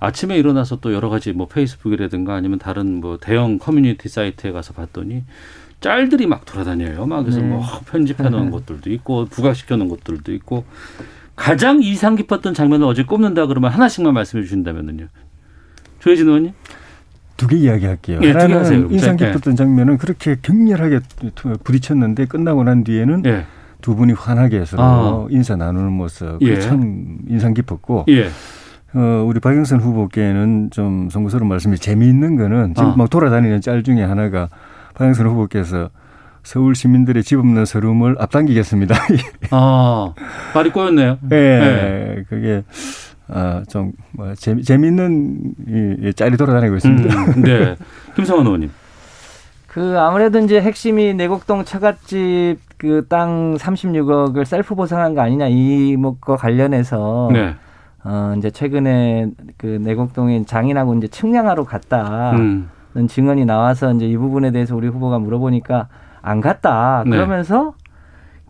아침에 일어나서 또 여러 가지 뭐 페이스북이라든가 아니면 다른 뭐 대형 커뮤니티 사이트에 가서 봤더니 짤들이 막 돌아다녀요. 막 그래서 네. 뭐 편집해 놓은 것들도 있고 부각시켜 놓은 것들도 있고 가장 인상 깊었던 장면을 어제 꼽는다 그러면 하나씩만 말씀해 주신다면은요. 조해진 의원님? 두 개 이야기할게요. 예, 하나는 하세요. 인상 예. 깊었던 장면은 그렇게 격렬하게 부딪혔는데 끝나고 난 뒤에는 예. 두 분이 환하게 서로 아. 인사 나누는 모습 예. 그참 인상 깊었고 예. 어, 우리 박영선 후보께는 좀 송구스러운 말씀이 재미있는 거는 지금 아. 막 돌아다니는 짤 중에 하나가 박영선 후보께서 서울 시민들의 집 없는 서름을 앞당기겠습니다. 아, 말이 꼬였네요. 예, 네. 그게 아, 좀 뭐, 재미, 재미있는 이, 이 짤이 돌아다니고 있습니다. 음, 네. 김성환 의원님. 그 아무래도 이제 핵심이 내곡동 처갓집 그 땅 36억을 셀프 보상한 거 아니냐 이목과 관련해서 네. 어 이제 최근에 그 내곡동에 장인하고 이제 측량하러 갔다. 음. 는 증언이 나와서 이제 이 부분에 대해서 우리 후보가 물어보니까 안 갔다. 네. 그러면서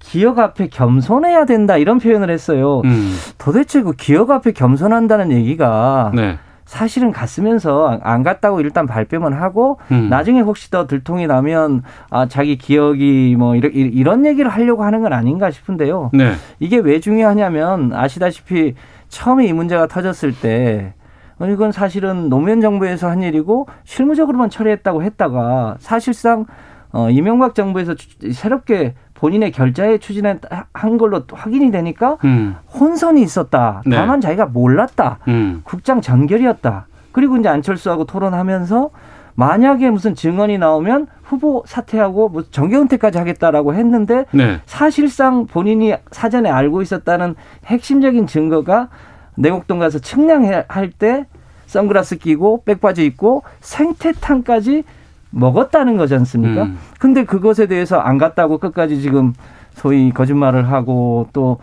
기억 앞에 겸손해야 된다 이런 표현을 했어요. 음. 도대체 그 기억 앞에 겸손한다는 얘기가 네. 사실은 갔으면서 안- 안 갔다고 일단 발뺌은 하고 음. 나중에 혹시 더 들통이 나면 아 자기 기억이 뭐 이런 이런 얘기를 하려고 하는 건 아닌가 싶은데요. 네. 이게 왜 중요하냐면 아시다시피 처음에 이 문제가 터졌을 때 어, 이건 사실은 노무현 정부에서 한 일이고 실무적으로만 처리했다고 했다가 사실상 어, 이명박 정부에서 추- 새롭게 본인의 결자에 추진한 한 걸로 또 확인이 되니까 음. 혼선이 있었다. 네. 다만 자기가 몰랐다. 음. 국장 전결이었다. 그리고 이제 안철수하고 토론하면서 만약에 무슨 증언이 나오면 후보 사퇴하고 뭐 정계 은퇴까지 하겠다라고 했는데 네. 사실상 본인이 사전에 알고 있었다는 핵심적인 증거가 내곡동 가서 측량할 때 선글라스 끼고 백바지 입고 생태탕까지 먹었다는 거지 않습니까? 음. 근데 그것에 대해서 안 갔다고 끝까지 지금 소위 거짓말을 하고 또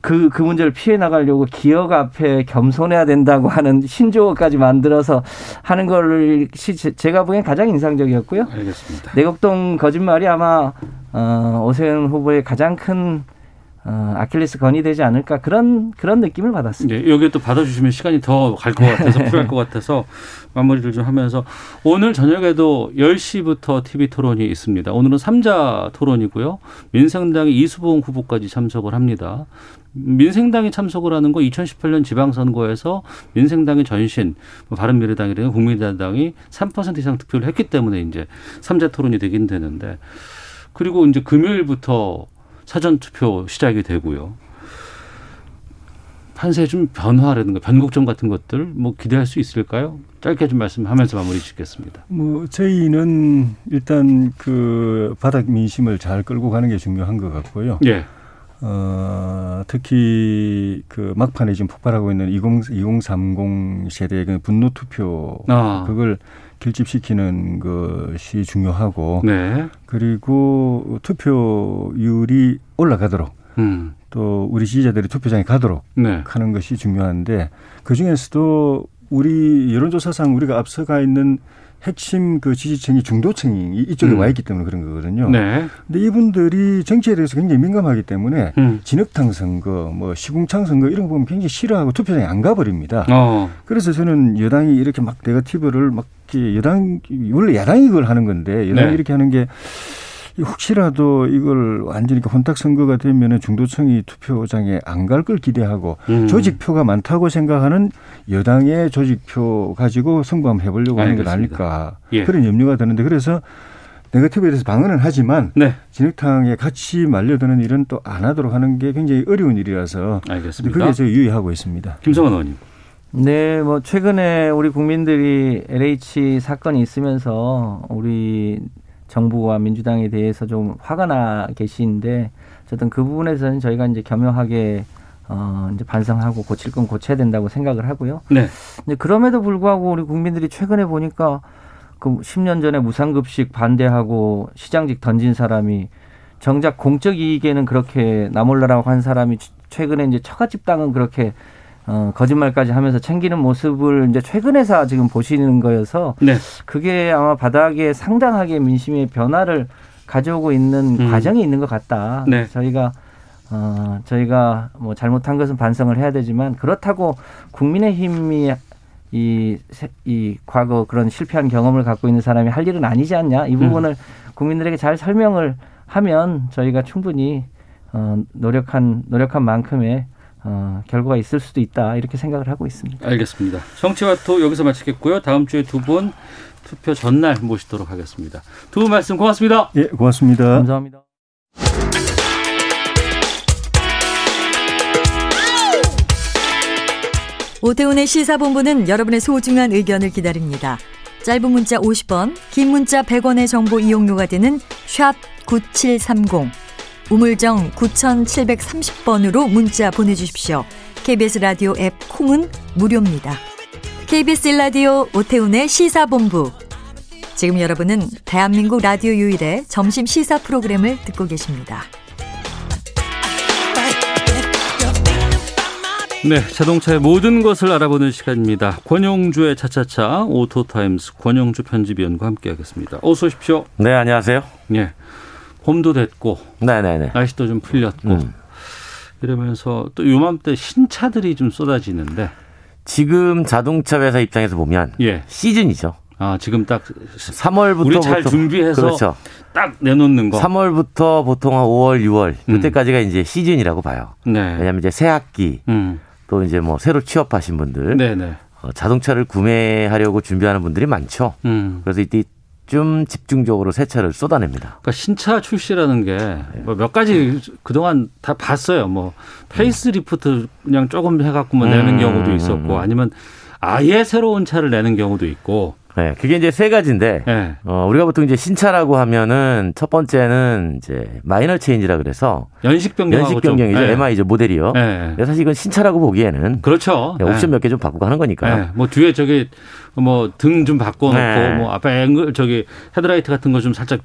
그, 그 문제를 피해 나가려고 기억 앞에 겸손해야 된다고 하는 신조어까지 만들어서 하는 제- 제가 보기엔 가장 인상적이었고요. 알겠습니다. 내곡동 거짓말이 아마 어, 오세훈 후보의 가장 큰 어, 아킬레스 건이 되지 않을까 그런 그런 느낌을 받았습니다. 네, 여기에 또 받아주시면 시간이 더 갈 것 같아서 필요할 것 같아서 마무리를 좀 하면서 오늘 저녁에도 10시부터 TV 토론이 있습니다. 오늘은 삼자 토론이고요. 민생당의 이수봉 후보까지 참석을 합니다. 민생당이 참석을 하는 거 2018년 지방선거에서 민생당의 전신, 뭐 바른미래당이라는 국민의당이 3% 이상 득표를 했기 때문에 이제 삼자 토론이 되긴 되는데 그리고 이제 금요일부터 사전 투표 시작이 되고요. 판세 좀 변화라든가 변곡점 같은 것들 뭐 기대할 수 있을까요? 짧게 좀 말씀하면서 마무리 짓겠습니다. 뭐 저희는 일단 그 바닥 민심을 잘 끌고 가는 게 중요한 것 같고요. 예. 어, 특히 그 막판에 지금 폭발하고 있는 20, 2030 세대의 그 분노 투표 아. 그걸 결집시키는 것이 중요하고 네. 그리고 투표율이 올라가도록 음. 또 우리 지지자들이 투표장에 가도록 네. 하는 것이 중요한데 그 중에서도 우리 여론조사상 우리가 앞서가 있는 핵심 그 지지층이 중도층이 이쪽에 음. 와 있기 때문에 그런 거거든요. 네. 근데 이분들이 정치에 대해서 굉장히 민감하기 때문에 음. 진흙탕 선거, 뭐 시궁창 선거 이런 거 보면 굉장히 싫어하고 투표장에 안 가버립니다. 어. 그래서 저는 여당이 이렇게 막 네거티브를 막 이렇게 여당 원래 야당이 이걸 하는 건데 여당이 네. 이렇게 하는 게 혹시라도 이걸 완전히 혼탁 선거가 되면은 중도층이 투표장에 안 갈 걸 기대하고 음. 조직표가 많다고 생각하는 여당의 조직표 가지고 선거 한번 해보려고 하는 건. 아닐까 예. 그런 염려가 드는데 그래서 네거티브에 대해서 방어는 하지만 네. 진흙탕에 같이 말려드는 일은 또 안 하도록 하는 게 굉장히 어려운 일이라서 알겠습니다. 그게 제가 유의하고 있습니다. 김성환 의원님. 네, 뭐 최근에 우리 국민들이 LH 사건이 있으면서 우리 정부와 민주당에 대해서 좀 화가 나 계시는데 어쨌든 그 부분에서는 저희가 이제 겸허하게 어 이제 반성하고 고칠 건 고쳐야 된다고 생각을 하고요. 네. 근데 그럼에도 불구하고 우리 국민들이 최근에 보니까 그 10년 전에 무상급식 반대하고 시장직 던진 사람이 정작 공적 이익에는 그렇게 나몰라라고 한 사람이 최근에 이제 처갓집 땅은 그렇게 어, 거짓말까지 하면서 챙기는 모습을 이제 최근에서 지금 보시는 거여서 네. 그게 아마 바닥에 상당하게 민심의 변화를 가져오고 있는 음. 과정이 있는 것 같다. 네. 저희가 어, 저희가 뭐 잘못한 것은 반성을 해야 되지만 그렇다고 국민의힘이 이, 세- 이 과거 그런 실패한 경험을 갖고 있는 사람이 할 일은 아니지 않냐. 이 부분을 국민들에게 잘 설명을 하면 저희가 충분히 어, 노력한 노력한 만큼의 어, 결과가 있을 수도 있다 이렇게 생각을 하고 있습니다. 알겠습니다. 정치와토 여기서 마치겠고요. 다음 주에 두 분 투표 전날 모시도록 하겠습니다. 두 분 말씀 고맙습니다. 예, 고맙습니다. 감사합니다. 오태훈의 시사본부는 여러분의 소중한 의견을 기다립니다. 짧은 문자 50원, 긴 문자 100원의 정보 이용료가 되는 샵 9730, 우물정 9730번으로 문자 보내주십시오. KBS 라디오 앱 콩은 무료입니다. KBS 라디오 오태훈의 시사본부. 지금 여러분은 대한민국 라디오 유일의 점심 시사 프로그램을 듣고 계십니다. 네, 자동차의 모든 것을 알아보는 시간입니다. 권용주의 차차차 오토타임스 권용주 편집위원과 함께하겠습니다. 어서 오십시오. 네, 안녕하세요. 예, 봄도 됐고 네네네. 날씨도 좀 풀렸고 음. 이러면서 또 요맘때 신차들이 좀 쏟아지는데 지금 자동차 회사 입장에서 보면 예, 시즌이죠. 아 지금 딱 3월부터 우리 잘 준비해서 그렇죠. 딱 내놓는 거. 3월부터 보통 한 5월, 6월 음. 이때까지가 이제 시즌이라고 봐요. 네. 왜냐하면 이제 새 학기 음. 또 이제 뭐 새로 취업하신 분들 네네. 어, 자동차를 구매하려고 준비하는 분들이 많죠. 음. 그래서 이때 좀 집중적으로 새 차를 쏟아냅니다. 그러니까 신차 출시라는 게 몇 가지 그동안 다 봤어요. 뭐 페이스리프트 그냥 조금 해갖고만 내는 음, 경우도 음, 있었고 음. 아니면 아예 새로운 차를 내는 경우도 있고. 네, 그게 이제 세 가지인데 네. 어, 우리가 보통 이제 신차라고 하면은 첫 번째는 이제 minor change라 그래서 연식 변경하고 연식 변경이죠. 좀, 네. MY 이제 모델이요. 네. 사실 이건 신차라고 보기에는 그렇죠. 네, 옵션 네. 몇개 좀 바꾸고 하는 거니까요. 네. 뭐 뒤에 저기 뭐 등 좀 바꿔놓고 네. 뭐 앞에 앵글 저기 헤드라이트 같은 거 좀 살짝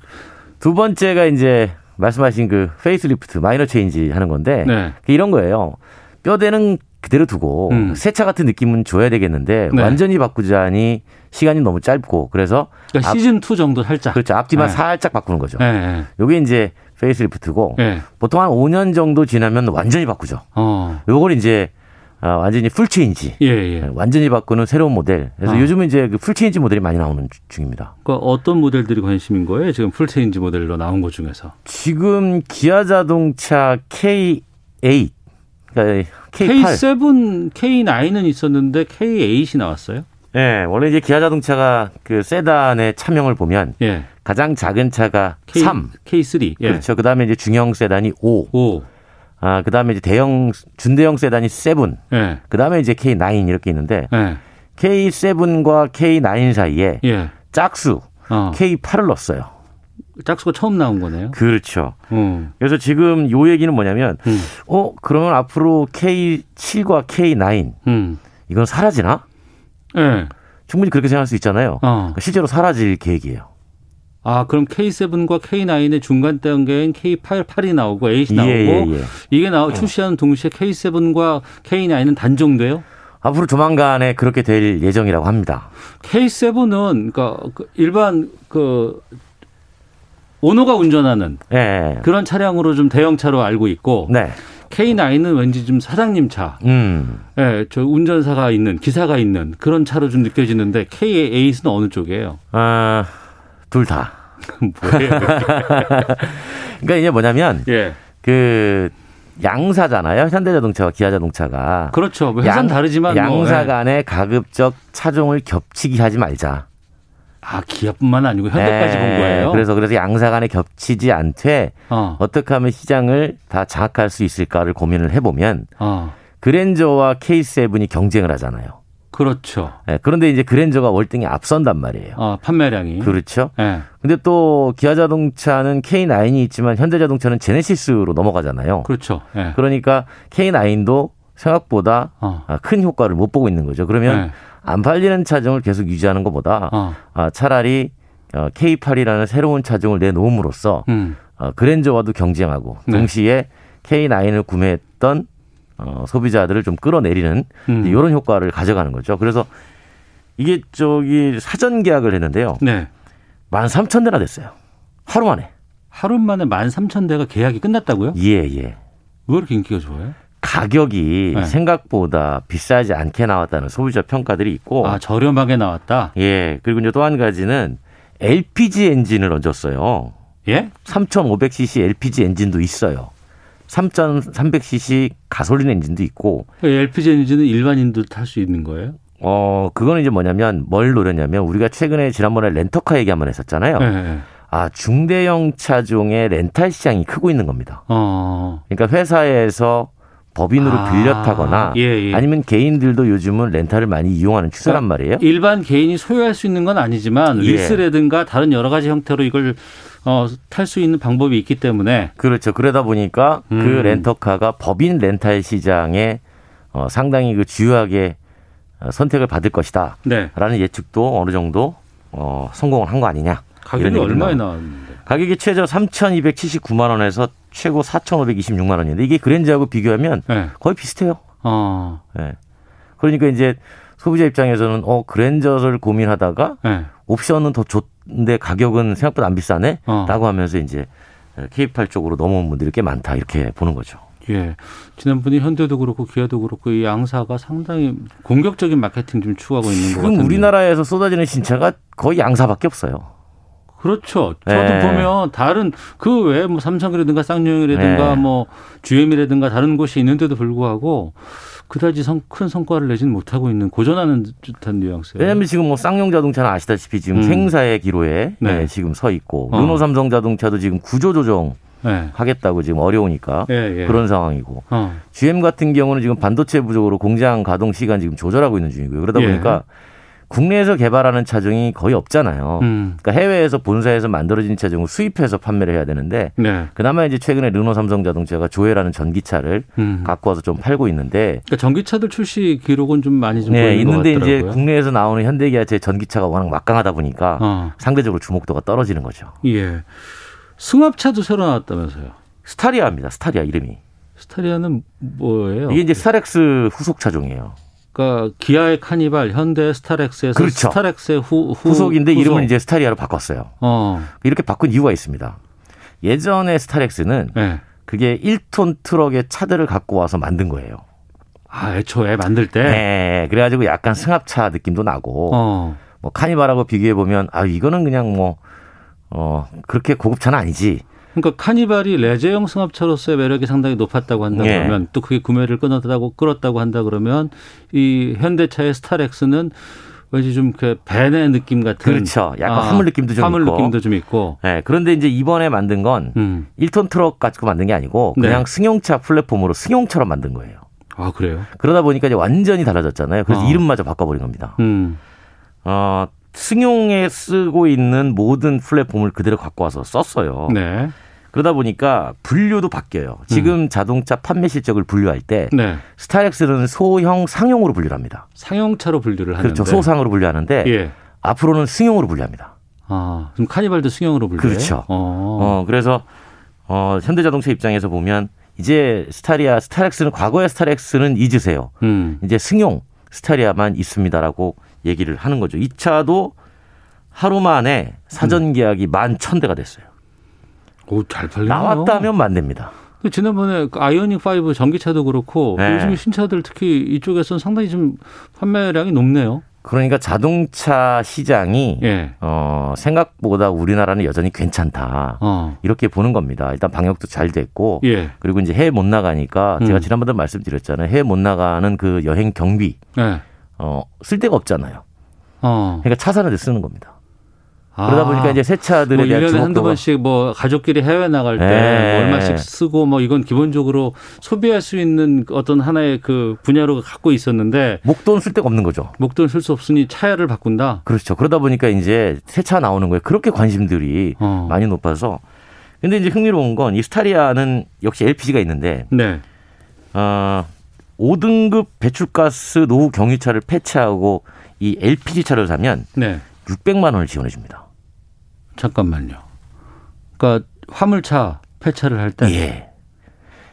두 번째가 이제 말씀하신 그 facelift minor change 하는 건데 네. 이런 거예요. 뼈대는 그대로 두고 음. 새차 같은 느낌은 줘야 되겠는데 네. 완전히 바꾸자니 시간이 너무 짧고 그래서 그러니까 앞- 시즌 2 정도 살짝. 그렇죠. 앞뒤만 네. 살짝 바꾸는 거죠. 네. 네. 요게 이제 facelift고 네. 보통 한 5년 정도 지나면 완전히 바꾸죠. 어. 요걸 이제 어, 완전히 full change. 예, 예. 완전히 바꾸는 새로운 모델. 그래서 아. 요즘은 이제 그 full change 모델이 많이 나오는 주- 중입니다. 그 어떤 모델들이 관심인 거예요? 지금 full change 모델로 나온 것 중에서. 지금 기아 자동차 K8 그러니까 K8 K7, K9은 있었는데 K8이 나왔어요? 네, 원래 이제 기아 자동차가 그 세단의 차명을 보면 예. 가장 작은 차가 K, 3. K3. 예. 그렇죠. 그다음에 이제 중형 세단이 5. 5. 아, 그 다음에 이제 대형 준대형 세단이 7. 예. 그 다음에 이제 K9 이렇게 있는데 예. K7과 K9 사이에 예. 짝수 어. K8을 넣었어요. 짝수가 처음 나온 거네요. 그렇죠. 어. 그래서 지금 요 얘기는 뭐냐면 음. 어, 그러면 앞으로 K7과 K9 음. 이건 사라지나? 예. 충분히 그렇게 생각할 수 있잖아요. 어. 실제로 사라질 계획이에요. 아, 그럼 K7과 K9의 중간 단계인 K8, 8이 나오고 8이 나오고 예, 예, 예. 이게 나오 출시하는 동시에 K7과 K9은 단종돼요? 앞으로 조만간에 그렇게 될 예정이라고 합니다. K7은 그러니까 그 일반 그 오너가 운전하는 예. 그런 차량으로 좀 대형차로 알고 있고 네. K9은 왠지 좀 사장님 차, 음. 예, 저 운전사가 있는 기사가 있는 그런 차로 좀 느껴지는데 K8은 어느 쪽이에요? 아, 둘 다. 뭐예요? 그러니까 이게 뭐냐면 예, 그 양사잖아요. 현대자동차와 기아자동차가. 그렇죠. 뭐 회사는 다르지만 뭐, 양사 예. 간에 가급적 차종을 겹치게 하지 말자. 아 기아뿐만 아니고 현대까지 네, 본 거예요. 그래서 그래서 양사 간에 겹치지 않되 어, 어떻게 하면 시장을 다 장악할 수 있을까를 고민을 해보면 어, 그랜저와 K7이 경쟁을 하잖아요. 그렇죠. 예, 그런데 이제 그랜저가 월등히 앞선단 말이에요. 어, 판매량이. 그렇죠. 예. 근데 또 기아 자동차는 K9이 있지만 현대 자동차는 제네시스로 넘어가잖아요. 그렇죠. 예. 그러니까 K9도 생각보다 어. 아, 큰 효과를 못 보고 있는 거죠. 그러면 네. 안 팔리는 차종을 계속 유지하는 것보다 어. 아, 차라리 어, K8이라는 새로운 차종을 내놓음으로써 음. 어, 그랜저와도 경쟁하고 네. 동시에 K9을 구매했던 어, 소비자들을 좀 끌어내리는 음. 이런 효과를 가져가는 거죠. 그래서 이게 저기 사전 계약을 했는데요. 네. 13,000대나 됐어요. 하루 만에. 하루 만에 13,000대가 계약이 끝났다고요? 예, 예. 왜 이렇게 인기가 좋아요? 가격이 네. 생각보다 비싸지 않게 나왔다는 소비자 평가들이 있고 아, 저렴하게 나왔다. 예. 그리고 이제 또 한 가지는 LPG 엔진을 얹었어요. 예? 3,500cc LPG 엔진도 있어요. 3,300cc 가솔린 엔진도 있고 LPG 엔진은 일반인도 탈 수 있는 거예요? 어, 그거는 이제 뭐냐면 뭘 노렸냐면 우리가 최근에 지난번에 렌터카 얘기 한번 했었잖아요. 네. 아, 중대형 차종의 렌탈 시장이 크고 있는 겁니다. 어. 그러니까 회사에서 법인으로 아, 빌려 타거나 예, 예. 아니면 개인들도 요즘은 렌탈을 많이 이용하는 추세란 말이에요. 일반 개인이 소유할 수 있는 건 아니지만 예. 리스라든가 다른 여러 가지 형태로 이걸 어, 탈 수 있는 방법이 있기 때문에 그렇죠. 그러다 보니까 그 음. 렌터카가 법인 렌탈 시장에 어, 상당히 그 주요하게 어, 선택을 받을 것이다. 네. 라는 예측도 어느 정도 어, 성공을 한 거 아니냐. 가격이 얼마에. 나왔는데? 가격이 최저 3,279만 원에서 최고 4,526만 원인데 이게 그랜저하고 비교하면 네. 거의 비슷해요. 어. 예. 그러니까 이제 소비자 입장에서는 어 그랜저를 고민하다가 네. 옵션은 더 좋은데 가격은 생각보다 안 비싸네. 어. 라고 하면서 이제 K8 쪽으로 넘어온 분들이 꽤 많다. 이렇게 보는 거죠. 예. 지난번에 현대도 그렇고 기아도 그렇고 이 양사가 상당히 공격적인 마케팅 좀 추구하고 있는 것 지금 같은데. 우리나라에서 쏟아지는 신차가 거의 양사밖에 없어요. 그렇죠. 저도 네. 보면 다른 그 외에 뭐 삼성이라든가 쌍용이라든가 네. 뭐 GM이라든가 다른 곳이 있는데도 불구하고 그다지 성, 큰 성과를 내지는 못하고 있는 고전하는 듯한 뉘앙스예요. 왜냐하면 지금 뭐 쌍용 자동차는 아시다시피 지금 음. 생사의 기로에 네. 네, 지금 서 있고 어. 르노 삼성 자동차도 지금 구조 조정 네. 하겠다고 지금 어려우니까 예, 예. 그런 상황이고 어. GM 같은 경우는 지금 반도체 부족으로 공장 가동 시간 지금 조절하고 있는 중이고요. 그러다 예. 보니까 국내에서 개발하는 차종이 거의 없잖아요. 음. 그러니까 해외에서 본사에서 만들어진 차종을 수입해서 판매를 해야 되는데 네. 그나마 이제 최근에 르노 삼성 자동차가 조회라는 전기차를 음. 갖고 와서 좀 팔고 있는데 그러니까 전기차들 출시 기록은 좀 많이 좀 네, 있는데 것 이제 같더라고요. 국내에서 나오는 현대기아제 전기차가 워낙 막강하다 보니까 어. 상대적으로 주목도가 떨어지는 거죠. 예. 승합차도 새로 나왔다면서요. 스타리아입니다. 스타리아 이름이. 스타리아는 뭐예요? 이게 이제 스타렉스 후속 차종이에요. 그러니까 기아의 카니발, 현대 스타렉스에서 그렇죠. 스타렉스의 후, 후 후 속인데 후속. 이름을 이제 스타리아로 바꿨어요. 어. 이렇게 바꾼 이유가 있습니다. 예전에 스타렉스는 네. 그게 1톤 트럭의 차들을 갖고 와서 만든 거예요. 아, 애초에 만들 때. 네. 그래가지고 약간 승합차 느낌도 나고, 어. 뭐 카니발하고 비교해 보면 아 이거는 그냥 뭐 어, 그렇게 고급차는 아니지. 그러니까 카니발이 레저형 승합차로서의 매력이 상당히 높았다고 한다 예. 그러면 또 그게 구매를 끊었다고 끌었다고 한다 그러면 이 현대차의 스타렉스는 왠지 좀 그 벤의 느낌 같은 그렇죠. 약간 아, 화물 느낌도 좀 화물 있고. 느낌도 좀 있고. 네, 그런데 이제 이번에 만든 건 음. 1톤 트럭 가지고 만든 게 아니고 그냥 네. 승용차 플랫폼으로 승용차로 만든 거예요. 아 그래요? 그러다 보니까 이제 완전히 달라졌잖아요. 그래서 어. 이름마저 바꿔버린 겁니다. 음. 어, 승용에 쓰고 있는 모든 플랫폼을 그대로 갖고 와서 썼어요. 네. 그러다 보니까 분류도 바뀌어요. 지금 자동차 판매 실적을 분류할 때 네. 스타렉스는 소형 상용으로 분류를 합니다. 상용차로 분류를 하는데. 그렇죠. 소상으로 분류하는데 예. 앞으로는 승용으로 분류합니다. 아, 그럼 카니발도 승용으로 분류해요? 그렇죠. 어. 어, 그래서 어, 현대자동차 입장에서 보면 이제 스타리아, 스타렉스는 과거의 스타렉스는 잊으세요. 음. 이제 승용 스타리아만 있습니다라고 얘기를 하는 거죠. 이 차도 하루 만에 사전 계약이 만 천 대가 됐어요. 오, 잘 팔리네요. 나왔다면 만렙니다. 그 지난번에 그 아이오닉 5 전기차도 그렇고 네. 요즘 신차들 특히 이쪽에서는 상당히 좀 판매량이 높네요. 그러니까 자동차 시장이 예. 어, 생각보다 우리나라는 여전히 괜찮다. 어. 이렇게 보는 겁니다. 일단 방역도 잘 됐고 예. 그리고 이제 해외 못 나가니까 음. 제가 지난번에 말씀드렸잖아요. 해외 못 나가는 그 여행 경비 예. 어, 쓸 데가 없잖아요. 어. 그러니까 차 사는 데 쓰는 겁니다. 그러다 보니까 이제 새 차들에 뭐 대한 1년에 한두 번씩 뭐 가족끼리 해외 나갈 때 네. 뭐 얼마씩 쓰고 뭐 이건 기본적으로 소비할 수 있는 어떤 하나의 그 분야로 갖고 있었는데 목돈 쓸 데가 없는 거죠. 목돈 쓸 수 없으니 차야를 바꾼다. 그렇죠. 그러다 보니까 이제 새 차 나오는 거에 그렇게 관심들이 어. 많이 높아서 근데 이제 흥미로운 건 이 스타리아는 역시 LPG가 있는데 네. 어, 5등급 배출가스 노후 경유차를 폐차하고 이 LPG 차를 사면 네. 600만 원을 지원해 줍니다. 잠깐만요. 그러니까 화물차 폐차를 할 때. 예.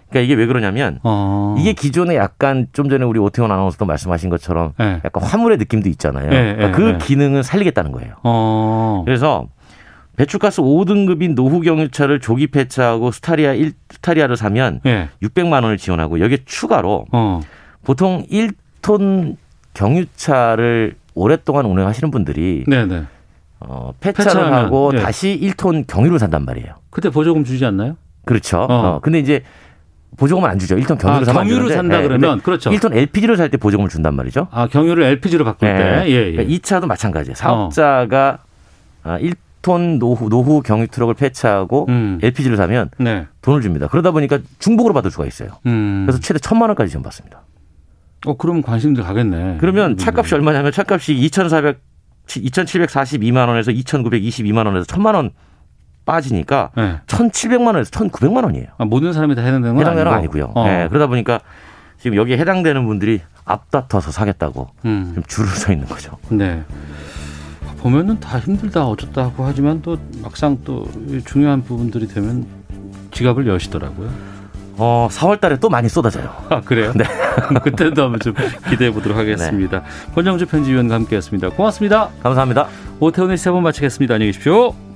그러니까 이게 왜 그러냐면 어. 이게 기존에 약간 좀 전에 우리 오태원 아나운서도 말씀하신 것처럼 네. 약간 화물의 느낌도 있잖아요. 네, 그러니까 네, 그 네. 기능을 살리겠다는 거예요. 어. 그래서 배출가스 5등급인 노후 경유차를 조기 폐차하고 스타리아 1 스타리아를 사면 예. 600만 원을 지원하고 여기에 추가로 어. 보통 1톤 경유차를 오랫동안 운행하시는 분들이 네네. 어, 폐차를 폐차하면, 하고 예. 다시 1톤 경유를 산단 말이에요. 그때 보조금 주지 않나요? 그렇죠. 어. 어. 근데 이제 보조금은 안 주죠. 1톤 경유를 아, 경유를 산다 예, 그러면 그렇죠. 1톤 LPG를 살 때 보조금을 준단 말이죠. 아 경유를 LPG로 바꿀 때. 예, 예. 그러니까 이 차도 마찬가지예요. 사업자가 아, 1톤 노후, 노후 경유 트럭을 폐차하고 음. LPG를 사면 네. 돈을 줍니다. 그러다 보니까 중복으로 받을 수가 있어요. 음. 그래서 최대 천만 원까지 지원 받습니다. 어 그럼 관심들 가겠네. 그러면 차값이 얼마냐면 차값이 2,400 2,742만 원에서 2,922만 원에서 1,000만 원 빠지니까 네. 1,700만 원에서 1,900만 원이에요. 아, 모든 사람이 다 해당되는 건 해당되는 건 아니고. 아니고요. 어. 네, 그러다 보니까 지금 여기에 해당되는 분들이 앞다퉈서 사겠다고 음. 좀 줄을 서 있는 거죠. 네. 보면은 다 힘들다 어쩌다 하고 하지만 또 막상 또 중요한 부분들이 되면 지갑을 여시더라고요. 어, 4월 달에 또 많이 쏟아져요. 아, 그래요? 네. 그때도 한번 좀 기대해 보도록 하겠습니다. 권정주 편집위원과 함께 했습니다. 고맙습니다. 감사합니다. 오태훈의 시사본 마치겠습니다. 안녕히 계십시오.